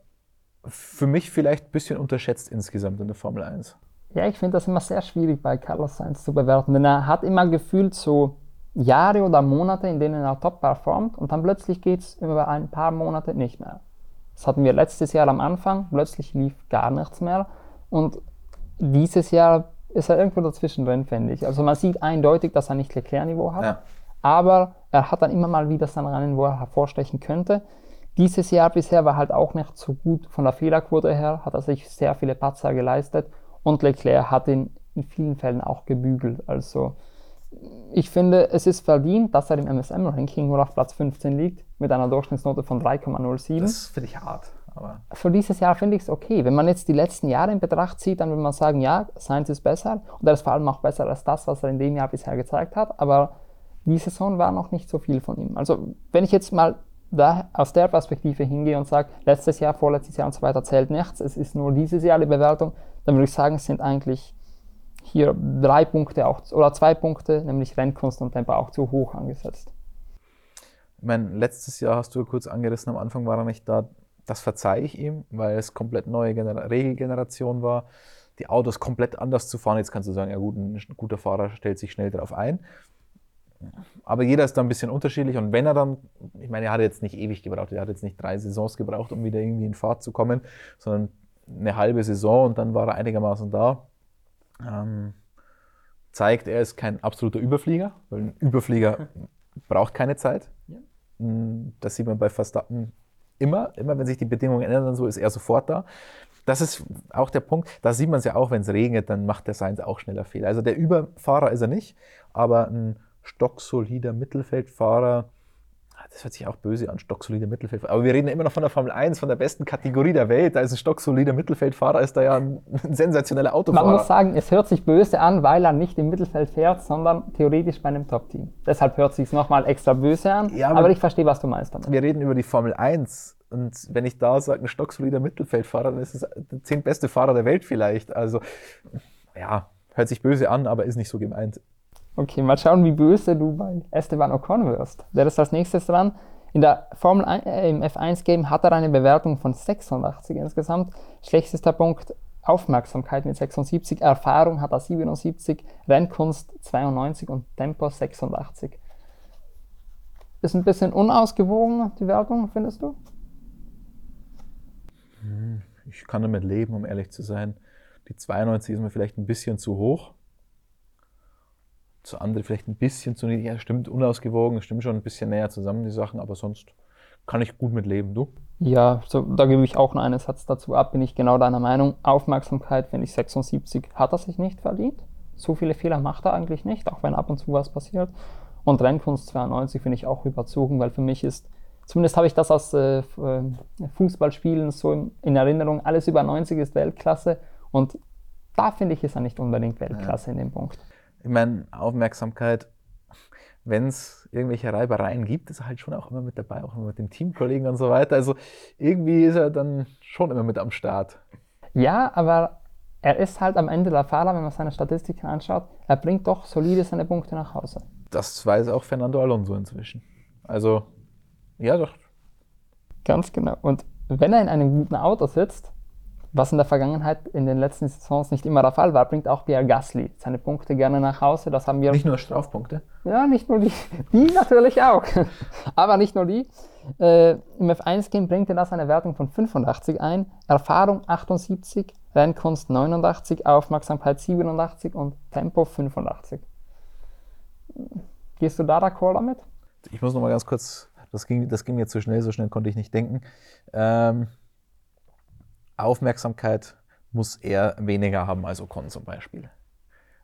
für mich vielleicht ein bisschen unterschätzt insgesamt in der Formel 1.
Ja, ich finde das immer sehr schwierig bei Carlos Sainz zu bewerten, denn er hat immer gefühlt so Jahre oder Monate, in denen er top performt und dann plötzlich geht es über ein paar Monate nicht mehr. Das hatten wir letztes Jahr am Anfang, plötzlich lief gar nichts mehr und dieses Jahr ist er irgendwo dazwischen drin, finde ich. Also man sieht eindeutig, dass er nicht Leclerc-Niveau hat, ja. aber er hat dann immer mal wieder sein Rennen, wo er hervorstechen könnte. Dieses Jahr bisher war halt auch nicht so gut von der Fehlerquote her, hat er sich sehr viele Patzer geleistet und Leclerc hat ihn in vielen Fällen auch gebügelt. Also ich finde, es ist verdient, dass er im MSM-Ranking nur auf Platz 15 liegt, mit einer Durchschnittsnote von 3,07.
Das finde ich hart. Aber
Für dieses Jahr finde ich es okay. Wenn man jetzt die letzten Jahre in Betracht zieht, dann würde man sagen, ja, Science ist besser und er ist vor allem auch besser als das, was er in dem Jahr bisher gezeigt hat. Aber die Saison war noch nicht so viel von ihm. Also wenn ich jetzt mal da aus der Perspektive hingehe und sage, letztes Jahr, vorletztes Jahr und so weiter zählt nichts, es ist nur dieses Jahr die Bewertung, dann würde ich sagen, es sind eigentlich hier drei Punkte auch, oder zwei Punkte, nämlich Rennkunst und Tempo auch zu hoch angesetzt.
Ich meine, letztes Jahr hast du kurz angerissen, am Anfang war er nicht da. Das verzeihe ich ihm, weil es komplett neue Gener Regelgeneration war. Die Autos komplett anders zu fahren. Jetzt kannst du sagen, ja gut, ein guter Fahrer stellt sich schnell darauf ein. Aber jeder ist da ein bisschen unterschiedlich. Und wenn er dann, ich meine, er hat jetzt nicht ewig gebraucht, er hat jetzt nicht drei Saisons gebraucht, um wieder irgendwie in Fahrt zu kommen, sondern eine halbe Saison und dann war er einigermaßen da. Ähm, zeigt, er ist kein absoluter Überflieger, weil ein Überflieger braucht keine Zeit. Ja. Mm, das sieht man bei Verstappen immer. Immer wenn sich die Bedingungen ändern, so ist er sofort da. Das ist auch der Punkt. Da sieht man es ja auch, wenn es regnet, dann macht der Seins auch schneller Fehler. Also der Überfahrer ist er nicht, aber ein stocksolider Mittelfeldfahrer. Das hört sich auch böse an, stocksolider Mittelfeldfahrer. Aber wir reden ja immer noch von der Formel 1, von der besten Kategorie der Welt. Da ist ein stocksolider Mittelfeldfahrer, ist da ja ein, sensationeller Autofahrer.
Man muss sagen, es hört sich böse an, weil er nicht im Mittelfeld fährt, sondern theoretisch bei einem Top-Team. Deshalb hört sich es nochmal extra böse an. Ja, aber, aber ich verstehe, was du meinst
damit. Wir reden über die Formel 1. Und wenn ich da sage, ein stocksolider Mittelfeldfahrer, dann ist es der zehntbeste Fahrer der Welt vielleicht. Also, ja, hört sich böse an, aber ist nicht so gemeint.
Okay, mal schauen, wie böse du bei Esteban Ocon wirst. Der ist als nächstes dran. In der Formel 1, äh, im F1-Game hat er eine Bewertung von 86 insgesamt. Schlechtester Punkt Aufmerksamkeit mit 76, Erfahrung hat er 77, Rennkunst 92 und Tempo 86. Ist ein bisschen unausgewogen, die Wertung, findest du?
Hm, ich kann damit leben, um ehrlich zu sein. Die 92 ist mir vielleicht ein bisschen zu hoch zu andere vielleicht ein bisschen zu niedrig. Ja, stimmt, unausgewogen, stimmt schon ein bisschen näher zusammen, die Sachen, aber sonst kann ich gut mit leben. Du?
Ja, so, da gebe ich auch noch einen Satz dazu ab, bin ich genau deiner Meinung. Aufmerksamkeit, finde ich 76, hat er sich nicht verdient. So viele Fehler macht er eigentlich nicht, auch wenn ab und zu was passiert. Und Rennkunst 92 finde ich auch überzogen, weil für mich ist, zumindest habe ich das aus äh, äh Fußballspielen so in Erinnerung, alles über 90 ist Weltklasse und da finde ich, ist er nicht unbedingt Weltklasse ja. in dem Punkt
ich meine, Aufmerksamkeit, wenn es irgendwelche Reibereien gibt, ist er halt schon auch immer mit dabei, auch immer mit den Teamkollegen und so weiter. Also irgendwie ist er dann schon immer mit am Start.
Ja, aber er ist halt am Ende der Fahrer, wenn man seine Statistiken anschaut, er bringt doch solide seine Punkte nach Hause.
Das weiß auch Fernando Alonso inzwischen. Also, ja doch.
Ganz genau. Und wenn er in einem guten Auto sitzt, was in der Vergangenheit in den letzten Saisons nicht immer der Fall war, bringt auch Pierre Gasly seine Punkte gerne nach Hause. Das haben wir.
Nicht nur Strafpunkte?
Ja, nicht nur die. Die natürlich auch. Aber nicht nur die. Äh, Im F1-Game bringt er das eine Wertung von 85 ein, Erfahrung 78, Rennkunst 89, Aufmerksamkeit 87 und Tempo 85. Gehst du da d'accord damit?
Ich muss noch mal ganz kurz, das ging, das ging mir zu schnell, so schnell konnte ich nicht denken. Ähm, Aufmerksamkeit muss er weniger haben als Ocon zum Beispiel.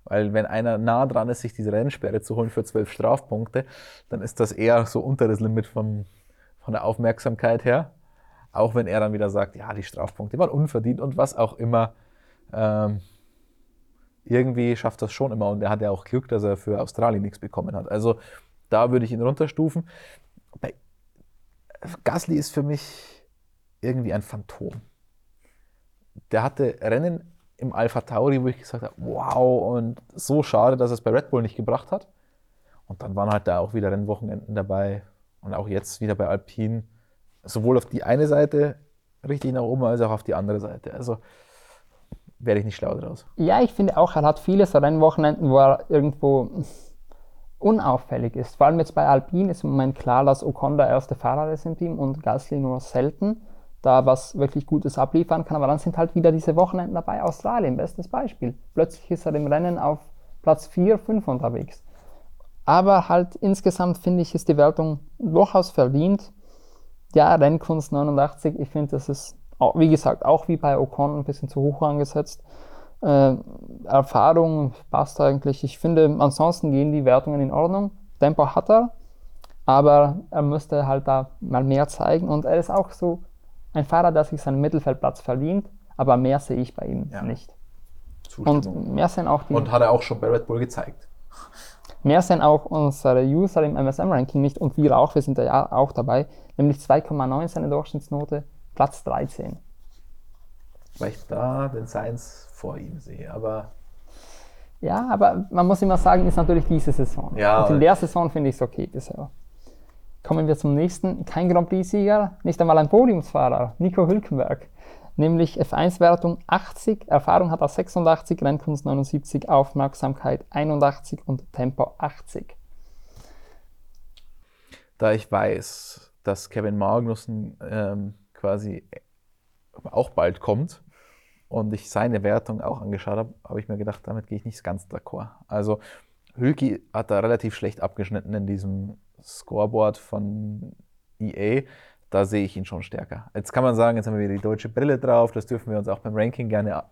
Weil wenn einer nah dran ist, sich diese Rennsperre zu holen für zwölf Strafpunkte, dann ist das eher so unter das Limit von, von der Aufmerksamkeit her. Auch wenn er dann wieder sagt, ja, die Strafpunkte waren unverdient und was auch immer. Ähm, irgendwie schafft das schon immer und er hat ja auch Glück, dass er für Australien nichts bekommen hat. Also da würde ich ihn runterstufen. Bei Gasly ist für mich irgendwie ein Phantom der hatte Rennen im Alpha Tauri, wo ich gesagt habe, wow, und so schade, dass er es bei Red Bull nicht gebracht hat. Und dann waren halt da auch wieder Rennwochenenden dabei und auch jetzt wieder bei Alpine, sowohl auf die eine Seite richtig nach oben als auch auf die andere Seite. Also werde ich nicht schlau draus.
Ja, ich finde auch, er hat viele so Rennwochenenden, wo er irgendwo unauffällig ist. Vor allem jetzt bei Alpine ist im Moment klar, dass Ocon der erste Fahrer ist im Team und Gasly nur selten da was wirklich Gutes abliefern kann. Aber dann sind halt wieder diese Wochenenden dabei. Australien, bestes Beispiel. Plötzlich ist er im Rennen auf Platz 4, 5 unterwegs. Aber halt insgesamt finde ich, ist die Wertung durchaus verdient. Ja, Rennkunst 89, ich finde, das ist, wie gesagt, auch wie bei Ocon ein bisschen zu hoch angesetzt. Äh, Erfahrung passt eigentlich. Ich finde, ansonsten gehen die Wertungen in Ordnung. Tempo hat er, aber er müsste halt da mal mehr zeigen. Und er ist auch so ein Fahrer, der sich seinen Mittelfeldplatz verdient, aber mehr sehe ich bei ihm ja. nicht.
Und
mehr sind auch
die. Und hat er auch schon bei Red Bull gezeigt.
Mehr sind auch unsere User im MSM-Ranking nicht und wir auch, wir sind da ja auch dabei, nämlich 2,9 seine Durchschnittsnote, Platz 13.
Weil ich da den Science vor ihm sehe, aber.
Ja, aber man muss immer sagen, ist natürlich diese Saison.
Ja,
und in der Saison finde ich es okay bisher. Kommen wir zum nächsten. Kein Grand Prix-Sieger, nicht einmal ein Podiumsfahrer, Nico Hülkenberg nämlich F1-Wertung 80, Erfahrung hat er 86, Rennkunst 79, Aufmerksamkeit 81 und Tempo 80.
Da ich weiß, dass Kevin Magnussen ähm, quasi auch bald kommt und ich seine Wertung auch angeschaut habe, habe ich mir gedacht, damit gehe ich nicht ganz d'accord. Also Hülki hat da relativ schlecht abgeschnitten in diesem Scoreboard von EA da sehe ich ihn schon stärker. Jetzt kann man sagen, jetzt haben wir wieder die deutsche Brille drauf, das dürfen wir uns auch beim Ranking gerne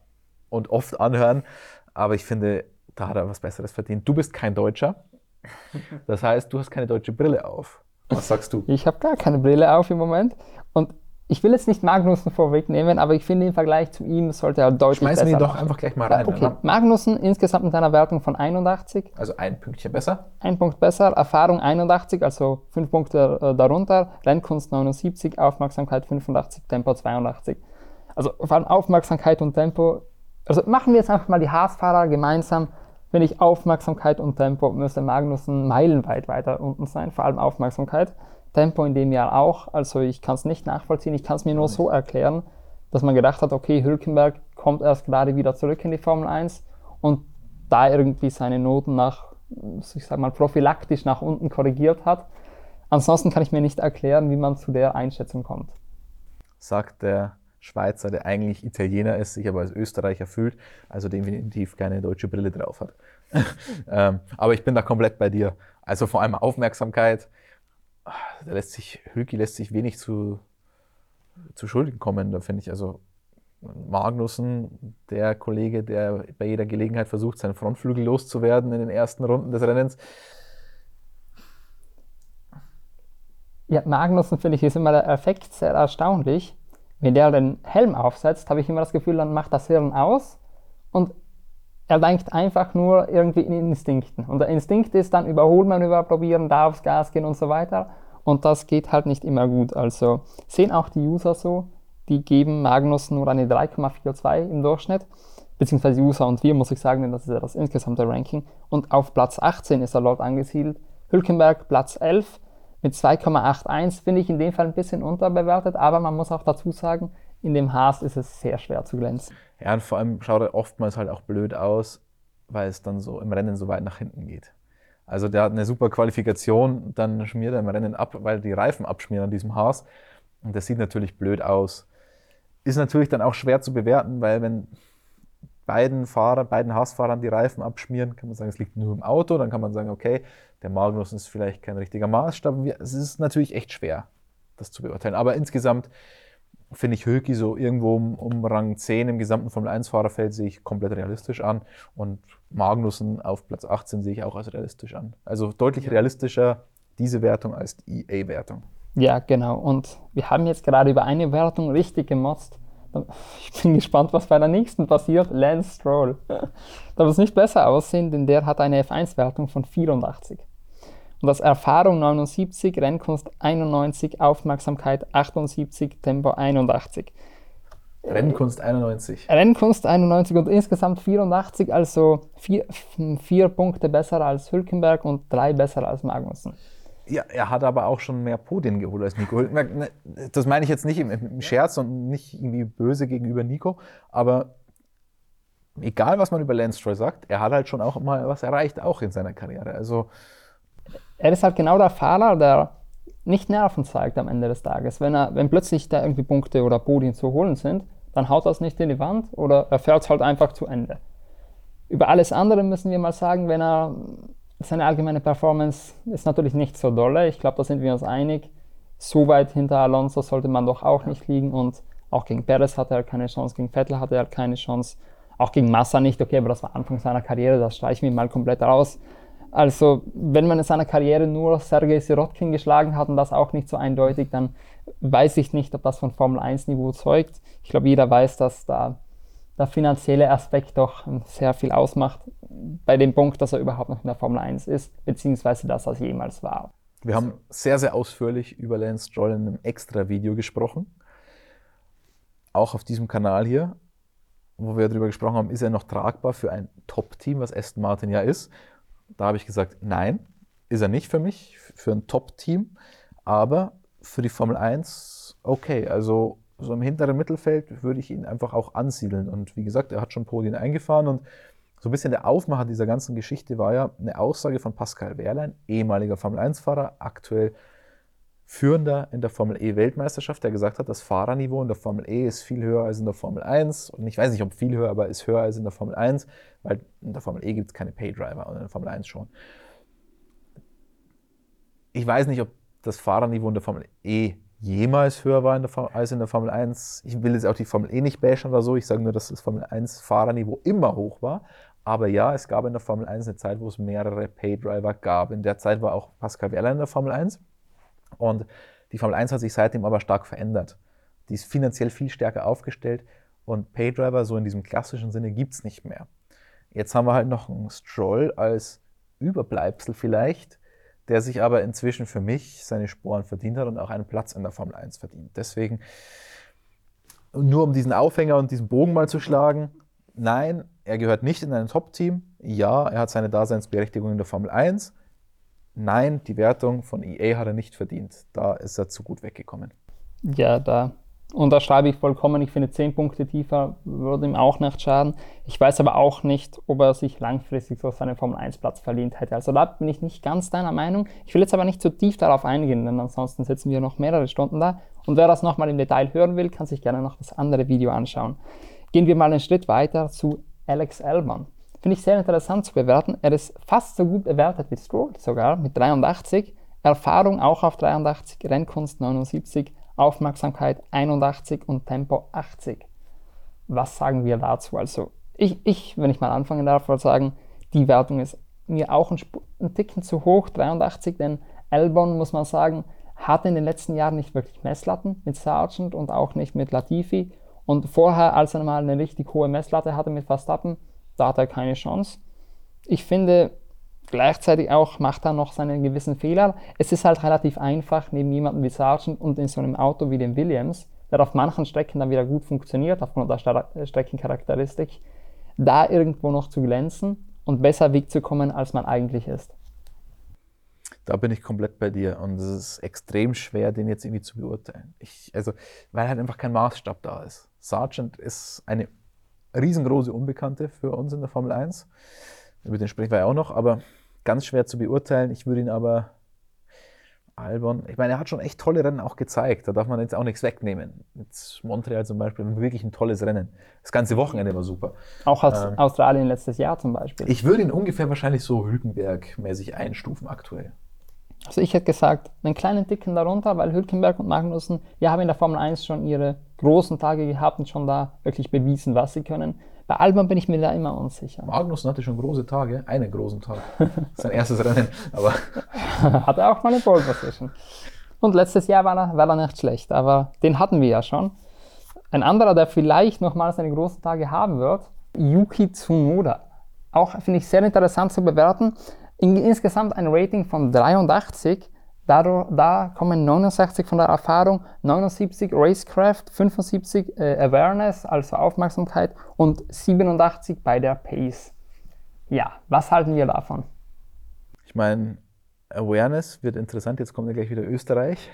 und oft anhören, aber ich finde, da hat er was Besseres verdient. Du bist kein Deutscher, das heißt, du hast keine deutsche Brille auf. Was sagst du?
Ich habe gar keine Brille auf im Moment und ich will jetzt nicht Magnussen vorwegnehmen, aber ich finde im Vergleich zu ihm sollte er deutlich
Schmeißen besser. Schmeißen wir ihn doch einfach gleich mal rein.
Okay, oder? Magnussen insgesamt mit einer Wertung von 81.
Also ein Pünktchen besser.
Ein Punkt besser, Erfahrung 81, also fünf Punkte äh, darunter, Rennkunst 79, Aufmerksamkeit 85, Tempo 82. Also vor allem Aufmerksamkeit und Tempo. Also machen wir jetzt einfach mal die Haasfahrer gemeinsam. Finde ich Aufmerksamkeit und Tempo müsste Magnussen meilenweit weiter unten sein, vor allem Aufmerksamkeit. Tempo in dem Jahr auch. Also ich kann es nicht nachvollziehen. Ich kann es mir nur so erklären, dass man gedacht hat, okay, Hülkenberg kommt erst gerade wieder zurück in die Formel 1 und da irgendwie seine Noten nach, ich sag mal, prophylaktisch nach unten korrigiert hat. Ansonsten kann ich mir nicht erklären, wie man zu der Einschätzung kommt.
Sagt der Schweizer, der eigentlich Italiener ist, sich aber als Österreicher fühlt, also definitiv keine deutsche Brille drauf hat. ähm, aber ich bin da komplett bei dir. Also vor allem Aufmerksamkeit, da lässt sich, Hülki lässt sich wenig zu, zu Schulden kommen. Da finde ich also Magnussen, der Kollege, der bei jeder Gelegenheit versucht, seinen Frontflügel loszuwerden in den ersten Runden des Rennens.
Ja, Magnussen finde ich ist immer der Effekt sehr erstaunlich. Wenn der den Helm aufsetzt, habe ich immer das Gefühl, dann macht das Hirn aus und er denkt einfach nur irgendwie in Instinkten. Und der Instinkt ist dann Überholmanöver probieren, da aufs Gas gehen und so weiter. Und das geht halt nicht immer gut. Also sehen auch die User so, die geben Magnus nur eine 3,42 im Durchschnitt. Beziehungsweise User und wir, muss ich sagen, denn das ist ja das insgesamte Ranking. Und auf Platz 18 ist er dort angesiedelt. Hülkenberg Platz 11 mit 2,81 finde ich in dem Fall ein bisschen unterbewertet, aber man muss auch dazu sagen, in dem Haas ist es sehr schwer zu glänzen.
Ja, und vor allem schaut er oftmals halt auch blöd aus, weil es dann so im Rennen so weit nach hinten geht. Also der hat eine super Qualifikation, dann schmiert er im Rennen ab, weil die Reifen abschmieren an diesem Haas. Und das sieht natürlich blöd aus. Ist natürlich dann auch schwer zu bewerten, weil wenn beiden Fahrer, beiden Haasfahrern die Reifen abschmieren, kann man sagen, es liegt nur im Auto. Dann kann man sagen, okay, der Magnus ist vielleicht kein richtiger Maßstab. Es ist natürlich echt schwer, das zu beurteilen. Aber insgesamt finde ich Hülki so irgendwo um, um, Rang 10 im gesamten Formel-1-Fahrerfeld sehe ich komplett realistisch an und Magnussen auf Platz 18 sehe ich auch als realistisch an. Also deutlich realistischer diese Wertung als die EA-Wertung.
Ja, genau. Und wir haben jetzt gerade über eine Wertung richtig gemotzt. Ich bin gespannt, was bei der nächsten passiert. Lance Stroll. Da wird es nicht besser aussehen, denn der hat eine F1-Wertung von 84. Und das Erfahrung 79, Rennkunst 91, Aufmerksamkeit 78, Tempo 81.
Rennkunst 91.
Rennkunst 91 und insgesamt 84, also vier, vier Punkte besser als Hülkenberg und drei besser als Magnussen.
Ja, er hat aber auch schon mehr Podien geholt als Nico Hülkenberg. Ne, das meine ich jetzt nicht im Scherz und nicht irgendwie böse gegenüber Nico, aber egal was man über Lance Stroll sagt, er hat halt schon auch mal was erreicht, auch in seiner Karriere. Also
er ist halt genau der Fahrer, der nicht Nerven zeigt am Ende des Tages. Wenn, er, wenn plötzlich da irgendwie Punkte oder Podien zu holen sind, dann haut das nicht in die Wand oder er fährt halt einfach zu Ende. Über alles andere müssen wir mal sagen, wenn er seine allgemeine Performance ist natürlich nicht so dolle. Ich glaube, da sind wir uns einig. So weit hinter Alonso sollte man doch auch nicht liegen und auch gegen Perez hatte er keine Chance, gegen Vettel hatte er keine Chance. Auch gegen Massa nicht, okay, aber das war Anfang seiner Karriere, das streichen wir mal komplett raus. Also, wenn man in seiner Karriere nur Sergei Sirotkin geschlagen hat und das auch nicht so eindeutig, dann weiß ich nicht, ob das von Formel 1 Niveau zeugt. Ich glaube, jeder weiß, dass da der finanzielle Aspekt doch sehr viel ausmacht bei dem Punkt, dass er überhaupt noch in der Formel 1 ist, beziehungsweise dass er es jemals war.
Wir haben sehr, sehr ausführlich über Lance Stroll in einem extra Video gesprochen. Auch auf diesem Kanal hier, wo wir darüber gesprochen haben, ist er noch tragbar für ein Top-Team, was Aston Martin ja ist. Da habe ich gesagt, nein, ist er nicht für mich, für ein Top-Team. Aber für die Formel 1, okay, also so im hinteren Mittelfeld würde ich ihn einfach auch ansiedeln. Und wie gesagt, er hat schon Podien eingefahren und so ein bisschen der Aufmacher dieser ganzen Geschichte war ja eine Aussage von Pascal Wehrlein, ehemaliger Formel 1-Fahrer, aktuell Führender in der Formel E-Weltmeisterschaft, der gesagt hat, das Fahrerniveau in der Formel E ist viel höher als in der Formel 1. Und ich weiß nicht, ob viel höher, aber ist höher als in der Formel 1, weil in der Formel E gibt es keine Paydriver und in der Formel 1 schon. Ich weiß nicht, ob das Fahrerniveau in der Formel E jemals höher war in der, als in der Formel 1. Ich will jetzt auch die Formel E nicht bashen oder so. Ich sage nur, dass das Formel 1 Fahrerniveau immer hoch war. Aber ja, es gab in der Formel 1 eine Zeit, wo es mehrere Paydriver gab. In der Zeit war auch Pascal Wehrlein in der Formel 1. Und die Formel 1 hat sich seitdem aber stark verändert. Die ist finanziell viel stärker aufgestellt und Paydriver, so in diesem klassischen Sinne, gibt es nicht mehr. Jetzt haben wir halt noch einen Stroll als Überbleibsel vielleicht, der sich aber inzwischen für mich seine Sporen verdient hat und auch einen Platz in der Formel 1 verdient. Deswegen, nur um diesen Aufhänger und diesen Bogen mal zu schlagen, nein, er gehört nicht in ein Top-Team. Ja, er hat seine Daseinsberechtigung in der Formel 1. Nein, die Wertung von EA hat er nicht verdient. Da ist er zu gut weggekommen.
Ja, da und da schreibe ich vollkommen, ich finde 10 Punkte tiefer würde ihm auch nicht schaden. Ich weiß aber auch nicht, ob er sich langfristig so seinen Formel 1 Platz verdient hätte. Also da bin ich nicht ganz deiner Meinung. Ich will jetzt aber nicht zu tief darauf eingehen, denn ansonsten sitzen wir noch mehrere Stunden da. Und wer das nochmal im Detail hören will, kann sich gerne noch das andere Video anschauen. Gehen wir mal einen Schritt weiter zu Alex Elman. Finde ich sehr interessant zu bewerten. Er ist fast so gut bewertet wie Stroll sogar mit 83. Erfahrung auch auf 83, Rennkunst 79, Aufmerksamkeit 81 und Tempo 80. Was sagen wir dazu? Also ich, ich wenn ich mal anfangen darf, würde sagen, die Wertung ist mir auch ein, ein Ticken zu hoch, 83, denn Albon, muss man sagen, hatte in den letzten Jahren nicht wirklich Messlatten mit Sargent und auch nicht mit Latifi. Und vorher, als er mal eine richtig hohe Messlatte hatte mit Verstappen, da hat er keine Chance. Ich finde, Gleichzeitig auch macht er noch seinen gewissen Fehler. Es ist halt relativ einfach, neben jemandem wie Sargent und in so einem Auto wie dem Williams, der auf manchen Strecken dann wieder gut funktioniert, aufgrund der äh, Streckencharakteristik, da irgendwo noch zu glänzen und besser wegzukommen, als man eigentlich ist.
Da bin ich komplett bei dir und es ist extrem schwer, den jetzt irgendwie zu beurteilen. Ich, also, weil halt einfach kein Maßstab da ist. Sargent ist eine riesengroße Unbekannte für uns in der Formel 1. Über den sprechen wir ja auch noch, aber ganz schwer zu beurteilen. Ich würde ihn aber Albon, ich meine, er hat schon echt tolle Rennen auch gezeigt. Da darf man jetzt auch nichts wegnehmen. Jetzt Montreal zum Beispiel, wirklich ein tolles Rennen. Das ganze Wochenende war super.
Auch aus ähm, Australien letztes Jahr zum Beispiel.
Ich würde ihn ungefähr wahrscheinlich so Hülkenberg-mäßig einstufen aktuell.
Also ich hätte gesagt, einen kleinen Ticken darunter, weil Hülkenberg und Magnussen, ja, haben in der Formel 1 schon ihre großen Tage gehabt und schon da wirklich bewiesen, was sie können. Bei Albon bin ich mir da immer unsicher.
Magnussen hatte schon große Tage, einen großen Tag. Sein erstes Rennen, aber.
Hat er auch mal eine Pole Position. Und letztes Jahr war er, war er nicht schlecht, aber den hatten wir ja schon. Ein anderer, der vielleicht nochmal seine großen Tage haben wird, Yuki Tsunoda. Auch finde ich sehr interessant zu bewerten. In, insgesamt ein Rating von 83 Dadurch, da kommen 69 von der Erfahrung, 79 Racecraft, 75 äh, Awareness, also Aufmerksamkeit und 87 bei der Pace. Ja, was halten wir davon?
Ich meine, Awareness wird interessant. Jetzt kommt ja gleich wieder Österreich.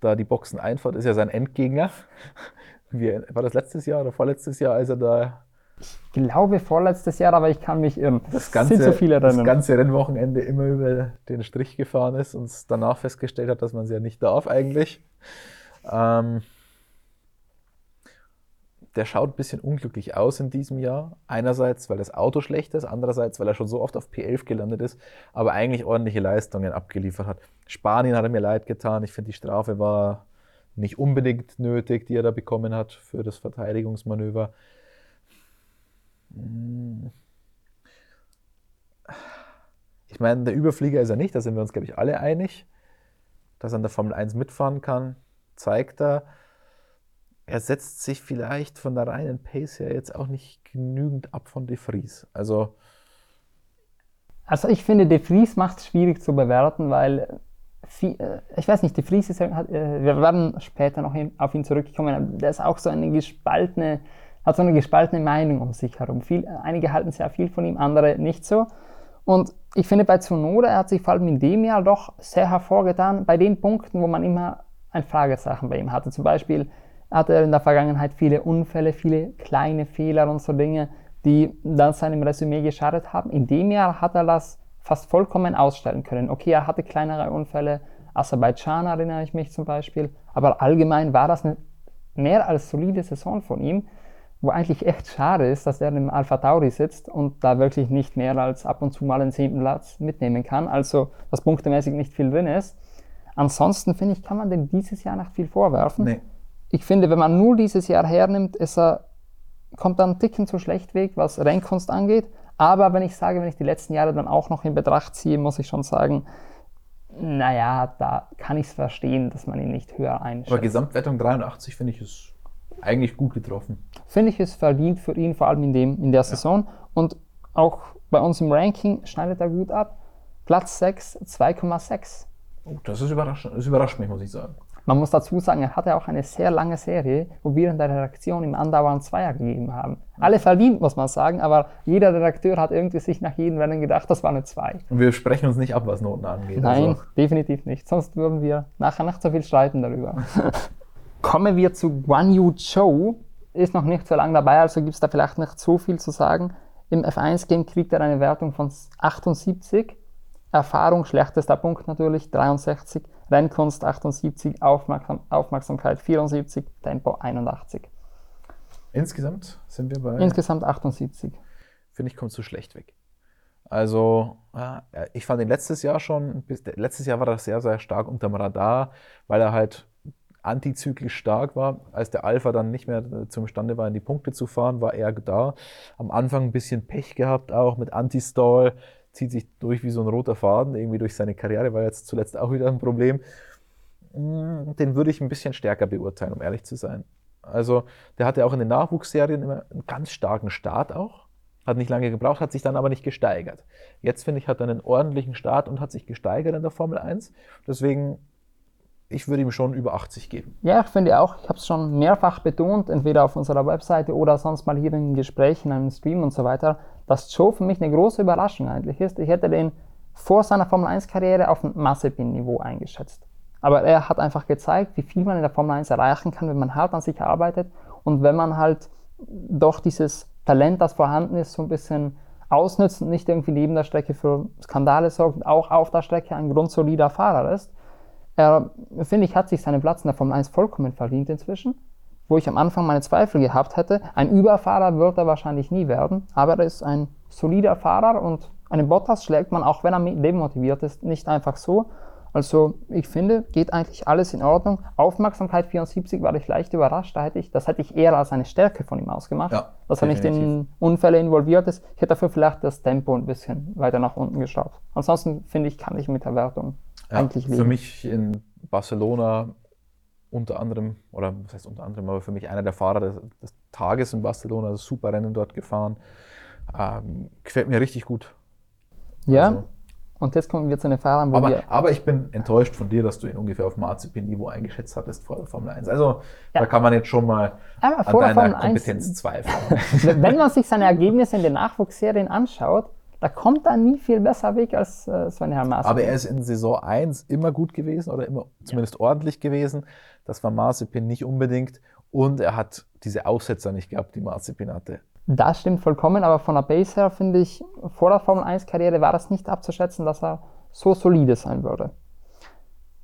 Da die Boxen Einfahrt ist ja sein Endgegner. Wie, war das letztes Jahr oder vorletztes Jahr, als er da
ich glaube vorletztes Jahr, aber ich kann mich irren.
Das ganze, so viele Rennen. Das ganze Rennwochenende immer über den Strich gefahren ist und danach festgestellt hat, dass man es ja nicht darf eigentlich. Ähm, der schaut ein bisschen unglücklich aus in diesem Jahr. Einerseits, weil das Auto schlecht ist, andererseits, weil er schon so oft auf P11 gelandet ist, aber eigentlich ordentliche Leistungen abgeliefert hat. Spanien hat er mir leid getan. Ich finde, die Strafe war nicht unbedingt nötig, die er da bekommen hat für das Verteidigungsmanöver. Ich meine, der Überflieger ist er nicht, da sind wir uns, glaube ich, alle einig. Dass er an der Formel 1 mitfahren kann, zeigt er. Er setzt sich vielleicht von der reinen Pace her jetzt auch nicht genügend ab von De Vries. Also,
also ich finde, De Vries macht es schwierig zu bewerten, weil äh, ich weiß nicht, De Vries ist, äh, wir werden später noch auf ihn zurückkommen, der ist auch so eine gespaltene, hat so eine gespaltene Meinung um sich herum. Viel, einige halten sehr viel von ihm, andere nicht so. Und ich finde bei Tsunoda, er hat sich vor allem in dem Jahr doch sehr hervorgetan, bei den Punkten, wo man immer ein Fragezeichen bei ihm hatte. Zum Beispiel hatte er in der Vergangenheit viele Unfälle, viele kleine Fehler und so Dinge, die dann seinem Resümee geschadet haben. In dem Jahr hat er das fast vollkommen ausstellen können. Okay, er hatte kleinere Unfälle, Aserbaidschan erinnere ich mich zum Beispiel, aber allgemein war das eine mehr als solide Saison von ihm wo eigentlich echt schade ist, dass er im Alpha Tauri sitzt und da wirklich nicht mehr als ab und zu mal einen zehnten Platz mitnehmen kann, also dass punktemäßig nicht viel drin ist. Ansonsten finde ich, kann man dem dieses Jahr nicht viel vorwerfen. Nee. Ich finde, wenn man nur dieses Jahr hernimmt, ist er, kommt er einen Ticken zu schlecht weg, was Rennkunst angeht. Aber wenn ich sage, wenn ich die letzten Jahre dann auch noch in Betracht ziehe, muss ich schon sagen, naja, da kann ich es verstehen, dass man ihn nicht höher einschätzt.
Aber Gesamtwertung 83 finde ich ist eigentlich gut getroffen.
Finde ich es verdient für ihn, vor allem in, dem, in der Saison. Und auch bei uns im Ranking schneidet er gut ab. Platz 6, 2,6.
Oh, das ist überraschend. Das überrascht mich, muss ich sagen.
Man muss dazu sagen, er hatte auch eine sehr lange Serie, wo wir in der Redaktion ihm andauernd Zweier gegeben haben. Alle verdient, muss man sagen, aber jeder Redakteur hat irgendwie sich nach jedem Rennen gedacht, das war eine 2.
Und wir sprechen uns nicht ab, was Noten angeht.
Nein, also. definitiv nicht. Sonst würden wir nachher nicht so viel streiten darüber. Kommen wir zu Guan Yu Zhou. Ist noch nicht so lange dabei, also gibt es da vielleicht nicht so viel zu sagen. Im F1-Game kriegt er eine Wertung von 78. Erfahrung, schlechtester Punkt natürlich, 63. Rennkunst 78, Aufmerksam Aufmerksamkeit 74, Tempo 81.
Insgesamt sind wir bei.
Insgesamt 78.
Finde ich, kommt zu schlecht weg. Also, ja, ich fand ihn letztes Jahr schon, letztes Jahr war er sehr, sehr stark unterm Radar, weil er halt antizyklisch stark war. Als der Alpha dann nicht mehr zumstande war, in die Punkte zu fahren, war er da. Am Anfang ein bisschen Pech gehabt, auch mit Anti-Stall, zieht sich durch wie so ein roter Faden, irgendwie durch seine Karriere, war jetzt zuletzt auch wieder ein Problem. Mm, den würde ich ein bisschen stärker beurteilen, um ehrlich zu sein. Also, der hatte auch in den Nachwuchsserien immer einen ganz starken Start auch. Hat nicht lange gebraucht, hat sich dann aber nicht gesteigert. Jetzt finde ich, hat er einen ordentlichen Start und hat sich gesteigert in der Formel 1. Deswegen ich würde ihm schon über 80 geben.
Ja, ich finde auch, ich habe es schon mehrfach betont, entweder auf unserer Webseite oder sonst mal hier in Gesprächen, in einem Stream und so weiter, dass Joe für mich eine große Überraschung eigentlich ist. Ich hätte den vor seiner Formel 1-Karriere auf ein Mazepin-Niveau eingeschätzt. Aber er hat einfach gezeigt, wie viel man in der Formel 1 erreichen kann, wenn man hart an sich arbeitet und wenn man halt doch dieses Talent, das vorhanden ist, so ein bisschen ausnützt und nicht irgendwie neben der Strecke für Skandale sorgt, auch auf der Strecke ein grundsolider Fahrer ist. Er, finde ich, hat sich seinen Platz in der Formel 1 vollkommen verdient inzwischen. Wo ich am Anfang meine Zweifel gehabt hätte. Ein Überfahrer wird er wahrscheinlich nie werden, aber er ist ein solider Fahrer und einen Bottas schlägt man, auch wenn er demotiviert ist, nicht einfach so. Also ich finde, geht eigentlich alles in Ordnung. Aufmerksamkeit 74 war ich leicht überrascht. Da hätte ich, das hätte ich eher als eine Stärke von ihm ausgemacht, ja, dass er nicht in Unfälle involviert ist. Ich hätte dafür vielleicht das Tempo ein bisschen weiter nach unten geschraubt. Ansonsten finde ich, kann ich mit der Wertung ja, eigentlich leben.
Für mich in Barcelona unter anderem, oder was heißt unter anderem, aber für mich einer der Fahrer des, des Tages in Barcelona, das super Rennen dort gefahren. Ähm, gefällt mir richtig gut.
Ja, also, und jetzt kommen wir zu den Fahrern,
wo aber, wir... Aber ich bin enttäuscht von dir, dass du ihn ungefähr auf Marzipin-Niveau eingeschätzt hattest vor der Formel 1. Also ja. da kann man jetzt schon mal an deiner Kompetenz 1, zweifeln.
Wenn man sich seine Ergebnisse in den Nachwuchsserien anschaut, da kommt er nie viel besser weg als äh, Sven Mazepin.
Aber er ist in Saison 1 immer gut gewesen oder immer zumindest ja. ordentlich gewesen. Das war Mazepin nicht unbedingt. Und er hat diese Aussetzer nicht gehabt, die Mazepin hatte.
Das stimmt vollkommen, aber von der Base her finde ich, vor der Formel 1-Karriere war das nicht abzuschätzen, dass er so solide sein würde.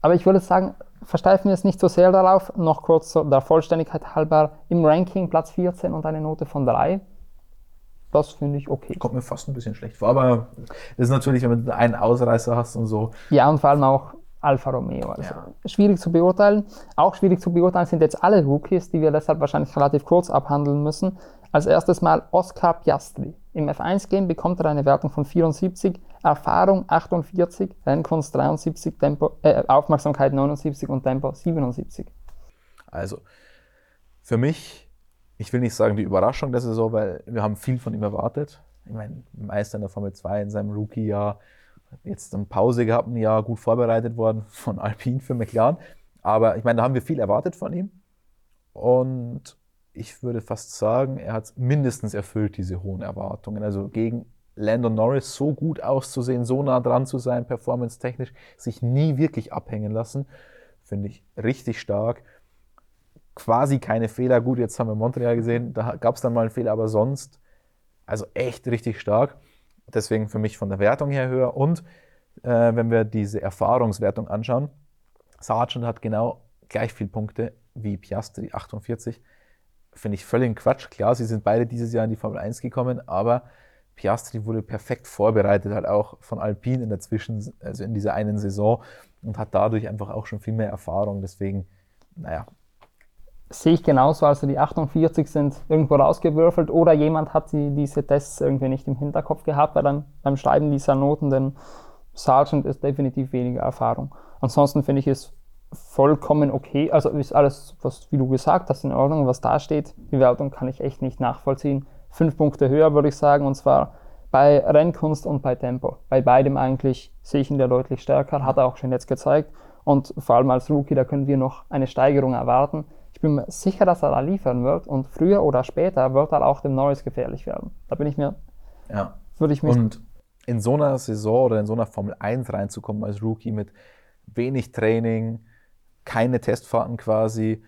Aber ich würde sagen, versteifen wir es nicht so sehr darauf. Noch kurz der Vollständigkeit halber im Ranking Platz 14 und eine Note von 3. Das finde ich okay.
Kommt mir fast ein bisschen schlecht vor, aber das ist natürlich, wenn du einen Ausreißer hast und so.
Ja, und vor allem auch Alfa Romeo. Also ja. schwierig zu beurteilen. Auch schwierig zu beurteilen sind jetzt alle Rookies, die wir deshalb wahrscheinlich relativ kurz abhandeln müssen. Als erstes mal Oscar Piastri. Im F1-Game bekommt er eine Wertung von 74, Erfahrung 48, Rennkunst 73, Tempo, äh, Aufmerksamkeit 79 und Tempo 77.
Also, für mich, ich will nicht sagen die Überraschung der Saison, weil wir haben viel von ihm erwartet. Ich meine, Meister in der Formel 2 in seinem Rookie-Jahr, jetzt eine Pause gehabt, ein Jahr gut vorbereitet worden von Alpine für McLaren. Aber ich meine, da haben wir viel erwartet von ihm. Und ich würde fast sagen, er hat mindestens erfüllt, diese hohen Erwartungen. Also gegen Landon Norris so gut auszusehen, so nah dran zu sein, performance-technisch, sich nie wirklich abhängen lassen, finde ich richtig stark. Quasi keine Fehler. Gut, jetzt haben wir Montreal gesehen, da gab es dann mal einen Fehler, aber sonst, also echt richtig stark. Deswegen für mich von der Wertung her höher. Und äh, wenn wir diese Erfahrungswertung anschauen, Sargent hat genau gleich viele Punkte wie Piastri, 48 finde ich völlig Quatsch. Klar, sie sind beide dieses Jahr in die Formel 1 gekommen, aber Piastri wurde perfekt vorbereitet, halt auch von Alpine in der Zwischen, also in dieser einen Saison und hat dadurch einfach auch schon viel mehr Erfahrung. Deswegen, naja.
Sehe ich genauso, also die 48 sind irgendwo rausgewürfelt oder jemand hat die, diese Tests irgendwie nicht im Hinterkopf gehabt bei beim, beim Schreiben dieser Noten, denn Sargent ist definitiv weniger Erfahrung. Ansonsten finde ich es vollkommen okay. Also ist alles, was, wie du gesagt hast, in Ordnung, was da steht. Die Wertung kann ich echt nicht nachvollziehen. Fünf Punkte höher, würde ich sagen, und zwar bei Rennkunst und bei Tempo. Bei beidem eigentlich sehe ich ihn da deutlich stärker, hat er auch schon jetzt gezeigt. Und vor allem als Rookie, da können wir noch eine Steigerung erwarten. Ich bin mir sicher, dass er da liefern wird und früher oder später wird er auch dem Norris gefährlich werden. Da bin ich mir.
Ja. Würde ich mich. Und in so einer Saison oder in so einer Formel 1 reinzukommen als Rookie mit wenig Training, keine Testfahrten quasi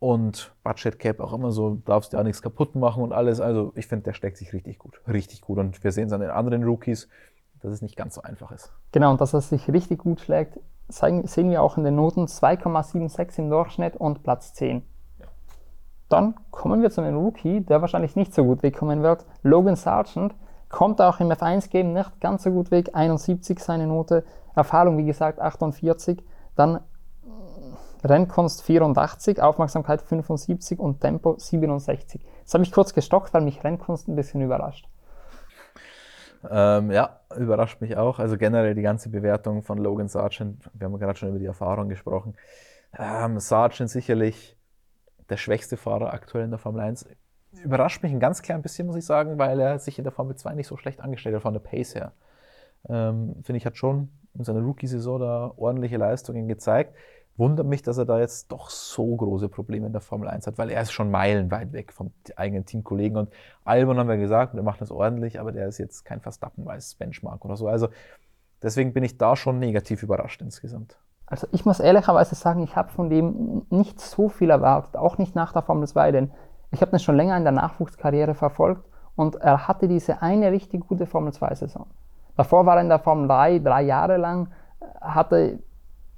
und Budget Cap auch immer so, darfst du ja nichts kaputt machen und alles. Also ich finde, der steckt sich richtig gut, richtig gut. Und wir sehen es an den anderen Rookies, dass es nicht ganz so einfach ist.
Genau, und dass er sich richtig gut schlägt, sehen wir auch in den Noten 2,76 im Durchschnitt und Platz 10. Dann kommen wir zu einem Rookie, der wahrscheinlich nicht so gut wegkommen wird. Logan Sargent kommt auch im F1-Game nicht ganz so gut weg, 71 seine Note, Erfahrung wie gesagt 48. Dann Rennkunst 84, Aufmerksamkeit 75 und Tempo 67. Das habe ich kurz gestockt, weil mich Rennkunst ein bisschen überrascht.
Ähm, ja, überrascht mich auch. Also generell die ganze Bewertung von Logan Sargent. Wir haben gerade schon über die Erfahrung gesprochen. Ähm, Sargent sicherlich der schwächste Fahrer aktuell in der Formel 1. Überrascht mich ein ganz klein bisschen, muss ich sagen, weil er sich in der Formel 2 nicht so schlecht angestellt hat von der Pace her. Ähm, Finde ich, hat schon in seiner Rookie-Saison da ordentliche Leistungen gezeigt wundert mich, dass er da jetzt doch so große Probleme in der Formel 1 hat, weil er ist schon meilenweit weg vom eigenen Teamkollegen. Und Albon haben wir gesagt, der macht das ordentlich, aber der ist jetzt kein Verstappen als Benchmark oder so. Also deswegen bin ich da schon negativ überrascht insgesamt.
Also ich muss ehrlicherweise sagen, ich habe von dem nicht so viel erwartet, auch nicht nach der Formel 2, denn ich habe das schon länger in der Nachwuchskarriere verfolgt und er hatte diese eine richtig gute Formel 2-Saison. Davor war er in der Formel 3 drei Jahre lang, hatte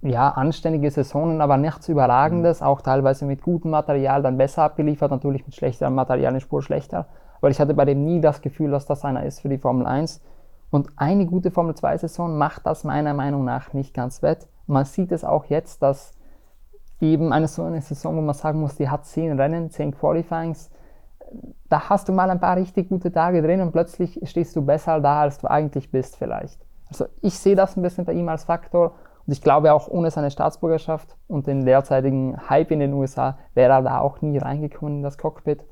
ja, anständige Saisonen, aber nichts Überragendes, auch teilweise mit gutem Material dann besser abgeliefert, natürlich mit schlechterem Material eine Spur schlechter. Aber ich hatte bei dem nie das Gefühl, dass das einer ist für die Formel 1. Und eine gute Formel 2-Saison macht das meiner Meinung nach nicht ganz wett. Man sieht es auch jetzt, dass eben eine so eine Saison, wo man sagen muss, die hat zehn Rennen, zehn Qualifyings, da hast du mal ein paar richtig gute Tage drin und plötzlich stehst du besser da, als du eigentlich bist vielleicht. Also ich sehe das ein bisschen bei ihm als Faktor und ich glaube auch ohne seine Staatsbürgerschaft und den derzeitigen Hype in den USA wäre er da auch nie reingekommen in das Cockpit.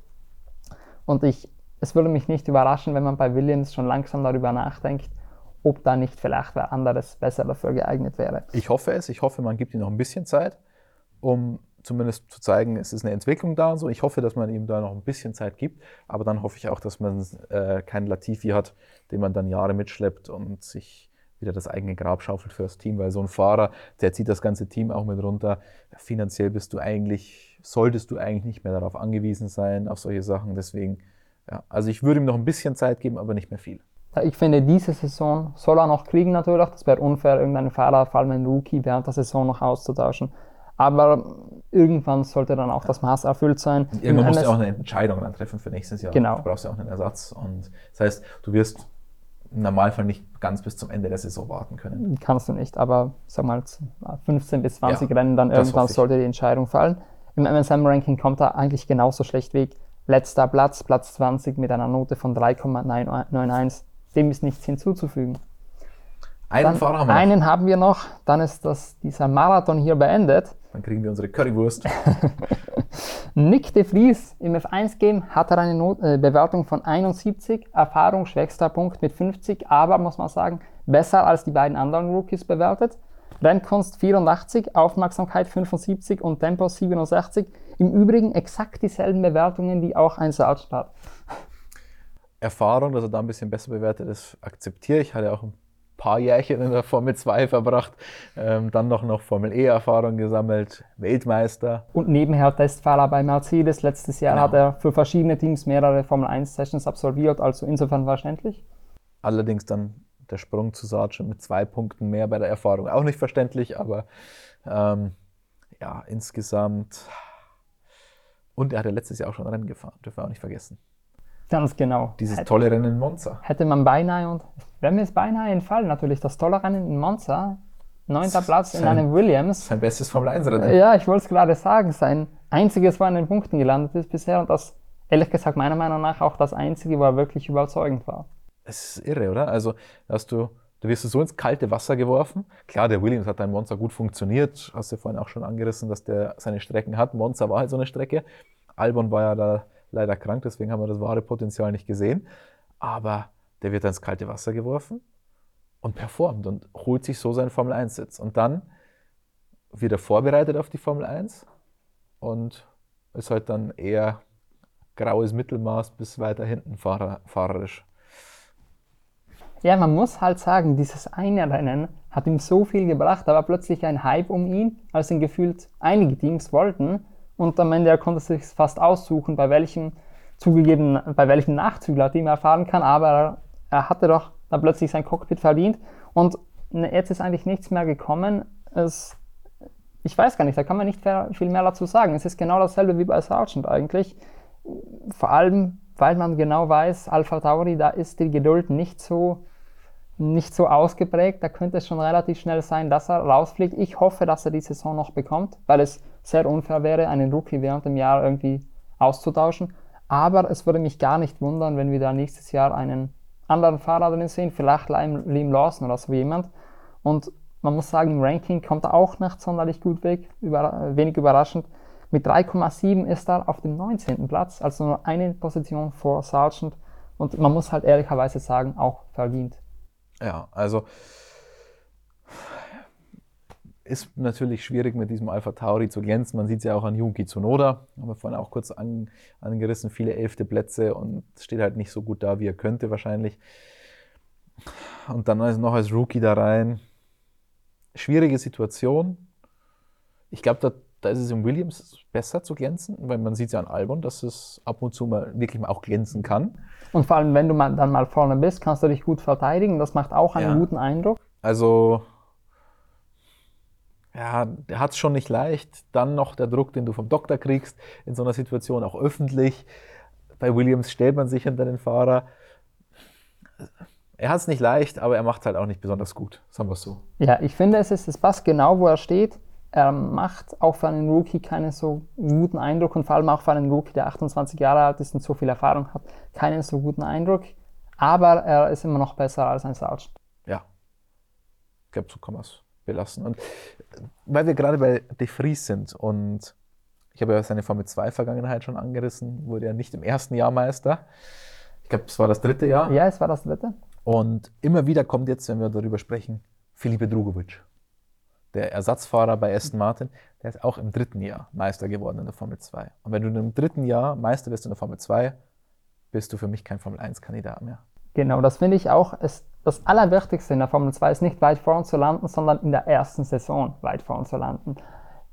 Und ich, es würde mich nicht überraschen, wenn man bei Williams schon langsam darüber nachdenkt, ob da nicht vielleicht wer anderes besser dafür geeignet wäre.
Ich hoffe es. Ich hoffe, man gibt ihm noch ein bisschen Zeit, um zumindest zu zeigen, es ist eine Entwicklung da und so. Ich hoffe, dass man ihm da noch ein bisschen Zeit gibt, aber dann hoffe ich auch, dass man äh, keinen Latifi hat, den man dann Jahre mitschleppt und sich wieder das eigene Grab schaufelt für das Team, weil so ein Fahrer, der zieht das ganze Team auch mit runter. Finanziell bist du eigentlich, solltest du eigentlich nicht mehr darauf angewiesen sein, auf solche Sachen. Deswegen, ja, also ich würde ihm noch ein bisschen Zeit geben, aber nicht mehr viel.
Ich finde, diese Saison soll er noch kriegen natürlich. Das wäre unfair, irgendeinen Fahrer, vor allem einen Rookie, während der Saison noch auszutauschen. Aber irgendwann sollte dann auch das Maß erfüllt sein.
irgendwann musst du auch eine Entscheidung dann treffen für nächstes Jahr.
Genau.
Du brauchst ja auch einen Ersatz. Und das heißt, du wirst im Normalfall nicht ganz bis zum Ende der Saison warten können.
Kannst du nicht, aber sag mal 15 bis 20 ja, Rennen, dann irgendwann sollte die Entscheidung fallen. Im MSM-Ranking kommt er eigentlich genauso schlecht weg. Letzter Platz, Platz 20 mit einer Note von 3,91. Dem ist nichts hinzuzufügen. Einen dann, Fahrer haben wir noch. Einen haben wir noch, dann ist das, dieser Marathon hier beendet.
Dann kriegen wir unsere Currywurst.
Nick de Vries im F1-Game hat er eine Not äh, Bewertung von 71, Erfahrung schwächster Punkt mit 50, aber muss man sagen, besser als die beiden anderen Rookies bewertet. Rennkunst 84, Aufmerksamkeit 75 und Tempo 67. Im Übrigen exakt dieselben Bewertungen, wie auch ein Sargent hat.
Erfahrung, dass er da ein bisschen besser bewertet ist, akzeptiere ich. Hat ja auch ein paar Jährchen in der Formel 2 verbracht, ähm, dann noch, noch Formel E-Erfahrung gesammelt, Weltmeister.
Und nebenher Testfahrer bei Mercedes. Letztes Jahr genau. hat er für verschiedene Teams mehrere Formel 1-Sessions absolviert, also insofern verständlich.
Allerdings dann der Sprung zu Sargent mit zwei Punkten mehr bei der Erfahrung. Auch nicht verständlich, aber ähm, ja, insgesamt. Und er hat ja letztes Jahr auch schon Rennen gefahren, dürfen wir auch nicht vergessen.
Ganz genau.
Dieses hätte, tolle Rennen in Monza.
Hätte man beinahe, und wenn mir es beinahe entfallen, natürlich das tolle Rennen in Monza, neunter Platz sein, in einem Williams.
Sein bestes Formel-1-Rennen.
Ja, ich wollte es gerade sagen, sein einziges, wo er in den Punkten gelandet ist bisher und das, ehrlich gesagt, meiner Meinung nach auch das einzige, wo er wirklich überzeugend war.
Es ist irre, oder? Also, hast du, du wirst so ins kalte Wasser geworfen. Klar, der Williams hat in Monza gut funktioniert. Hast du vorhin auch schon angerissen, dass der seine Strecken hat. Monza war halt so eine Strecke. Albon war ja da leider krank, deswegen haben wir das wahre Potenzial nicht gesehen. Aber der wird ins kalte Wasser geworfen und performt und holt sich so seinen Formel 1-Sitz. Und dann wird er vorbereitet auf die Formel 1 und ist halt dann eher graues Mittelmaß bis weiter hinten fahrer, fahrerisch.
Ja, man muss halt sagen, dieses eine Rennen hat ihm so viel gebracht, da war plötzlich ein Hype um ihn, als ihn gefühlt einige Teams wollten. Und am Ende er konnte sich fast aussuchen, bei welchem zugegeben, bei welchem Nachzügler-Team er fahren kann, aber er hatte doch dann plötzlich sein Cockpit verdient. Und jetzt ist eigentlich nichts mehr gekommen. Es, ich weiß gar nicht, da kann man nicht viel mehr dazu sagen. Es ist genau dasselbe wie bei Sargent eigentlich. Vor allem, weil man genau weiß, Alpha Tauri, da ist die Geduld nicht so, nicht so ausgeprägt. Da könnte es schon relativ schnell sein, dass er rausfliegt. Ich hoffe, dass er die Saison noch bekommt, weil es sehr unfair wäre, einen Rookie während dem Jahr irgendwie auszutauschen. Aber es würde mich gar nicht wundern, wenn wir da nächstes Jahr einen anderen Fahrer drin sehen, vielleicht Liam Lawson oder so jemand. Und man muss sagen, im Ranking kommt er auch nicht sonderlich gut weg, über, wenig überraschend. Mit 3,7 ist er auf dem 19. Platz, also nur eine Position vor Sargent. Und man muss halt ehrlicherweise sagen, auch verdient.
Ja, also ist natürlich schwierig mit diesem Alpha Tauri zu glänzen. Man sieht es ja auch an Yuki Tsunoda, haben wir vorhin auch kurz an, angerissen, viele elfte Plätze und steht halt nicht so gut da, wie er könnte wahrscheinlich. Und dann noch als Rookie da rein. Schwierige Situation. Ich glaube, da, da ist es im Williams besser zu glänzen, weil man sieht ja an Albon, dass es ab und zu mal wirklich mal auch glänzen kann.
Und vor allem, wenn du mal, dann mal vorne bist, kannst du dich gut verteidigen. Das macht auch einen ja. guten Eindruck.
Also ja, der hat es schon nicht leicht. Dann noch der Druck, den du vom Doktor kriegst, in so einer Situation auch öffentlich. Bei Williams stellt man sich hinter den Fahrer. Er hat es nicht leicht, aber er macht es halt auch nicht besonders gut, sagen wir es so.
Ja, ich finde, es, ist, es passt genau, wo er steht. Er macht auch für einen Rookie keinen so guten Eindruck und vor allem auch für einen Rookie, der 28 Jahre alt ist und so viel Erfahrung hat, keinen so guten Eindruck. Aber er ist immer noch besser als ein Sargent.
Ja, ich glaube, so kann man es belassen. Und weil wir gerade bei De Vries sind und ich habe ja seine Formel 2 Vergangenheit schon angerissen, wurde er nicht im ersten Jahr Meister. Ich glaube, es war das dritte Jahr.
Ja, es war das dritte.
Und immer wieder kommt jetzt, wenn wir darüber sprechen, Filipe Drugovic, der Ersatzfahrer bei Aston Martin, der ist auch im dritten Jahr Meister geworden in der Formel 2. Und wenn du im dritten Jahr Meister bist in der Formel 2, bist du für mich kein Formel 1-Kandidat mehr.
Genau, das finde ich auch. Es, das Allerwichtigste in der Formel 2 ist nicht weit vorn zu landen, sondern in der ersten Saison weit vorn zu landen.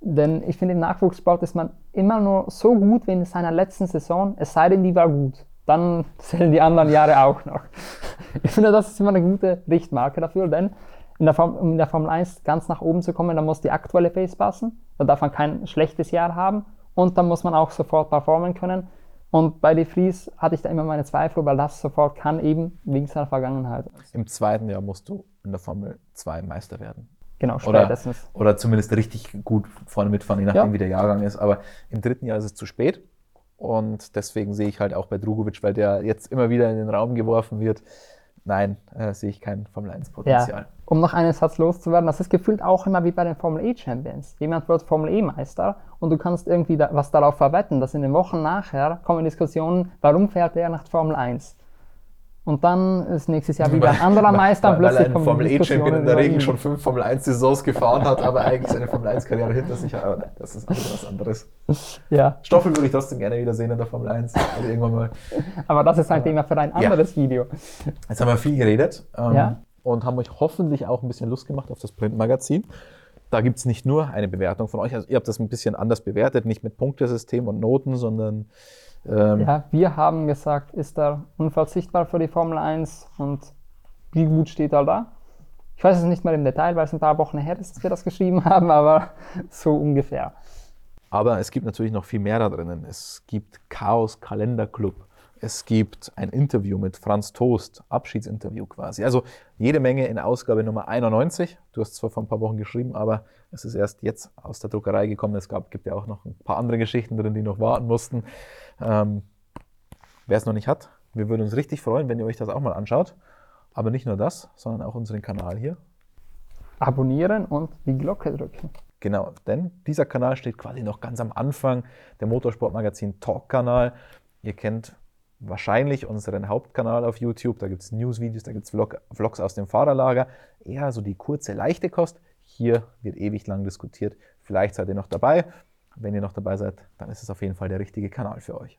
Denn ich finde, im Nachwuchssport ist man immer nur so gut wie in seiner letzten Saison, es sei denn, die war gut. Dann zählen die anderen Jahre auch noch. Ich finde, das ist immer eine gute Richtmarke dafür, denn in der Form, in der Formel 1 ganz nach oben zu kommen, dann muss die aktuelle Pace passen. Da darf man kein schlechtes Jahr haben und dann muss man auch sofort performen können. Und bei De Vries hatte ich da immer meine Zweifel, weil das sofort kann, eben wegen seiner Vergangenheit.
Im zweiten Jahr musst du in der Formel 2 Meister werden.
Genau, spätestens.
Oder, oder zumindest richtig gut vorne mitfahren, je nachdem, ja. wie der Jahrgang ist. Aber im dritten Jahr ist es zu spät. Und deswegen sehe ich halt auch bei Drugovic, weil der jetzt immer wieder in den Raum geworfen wird, nein, äh, sehe ich kein Formel 1-Potenzial.
Ja, um noch einen Satz loszuwerden, das ist gefühlt auch immer wie bei den Formel E-Champions. Jemand wird Formel E-Meister und du kannst irgendwie da, was darauf verwetten, dass in den Wochen nachher kommen Diskussionen, warum fährt er nach Formel 1? Und dann ist nächstes Jahr wieder ein anderer Meister
und plötzlich weil er Formel E-Champion in der Regel schon fünf Formel 1-Saisons gefahren hat, aber eigentlich seine Formel 1-Karriere hinter sich hat. Aber das ist was anderes.
Ja.
Stoffel würde ich trotzdem gerne wieder sehen in der Formel 1. Also irgendwann mal.
Aber das ist halt Thema für ein anderes ja. Video.
Jetzt haben wir viel geredet
ähm, ja.
Und haben euch hoffentlich auch ein bisschen Lust gemacht auf das Printmagazin. Da gibt es nicht nur eine Bewertung von euch. Also ihr habt das ein bisschen anders bewertet, nicht mit Punktesystem und Noten, sondern
ähm, ja, wir haben gesagt, ist er unverzichtbar für die Formel 1 und wie gut steht er da? Ich weiß es nicht mehr im Detail, weil es ein paar Wochen her ist, dass wir das geschrieben haben, aber so ungefähr.
Aber es gibt natürlich noch viel mehr da drinnen. Es gibt Chaos Kalenderclub. Es gibt ein Interview mit Franz Toast, Abschiedsinterview quasi. Also jede Menge in Ausgabe Nummer 91. Du hast zwar vor ein paar Wochen geschrieben, aber es ist erst jetzt aus der Druckerei gekommen. Es gab, gibt ja auch noch ein paar andere Geschichten drin, die noch warten mussten. Ähm, Wer es noch nicht hat, wir würden uns richtig freuen, wenn ihr euch das auch mal anschaut. Aber nicht nur das, sondern auch unseren Kanal hier.
Abonnieren und die Glocke drücken.
Genau, denn dieser Kanal steht quasi noch ganz am Anfang der Motorsportmagazin Talk-Kanal. Ihr kennt wahrscheinlich unseren Hauptkanal auf YouTube. Da gibt es Newsvideos, da gibt es Vlog, Vlogs aus dem Fahrerlager. Eher so die kurze, leichte Kost. Hier wird ewig lang diskutiert. Vielleicht seid ihr noch dabei. Wenn ihr noch dabei seid, dann ist es auf jeden Fall der richtige Kanal für euch.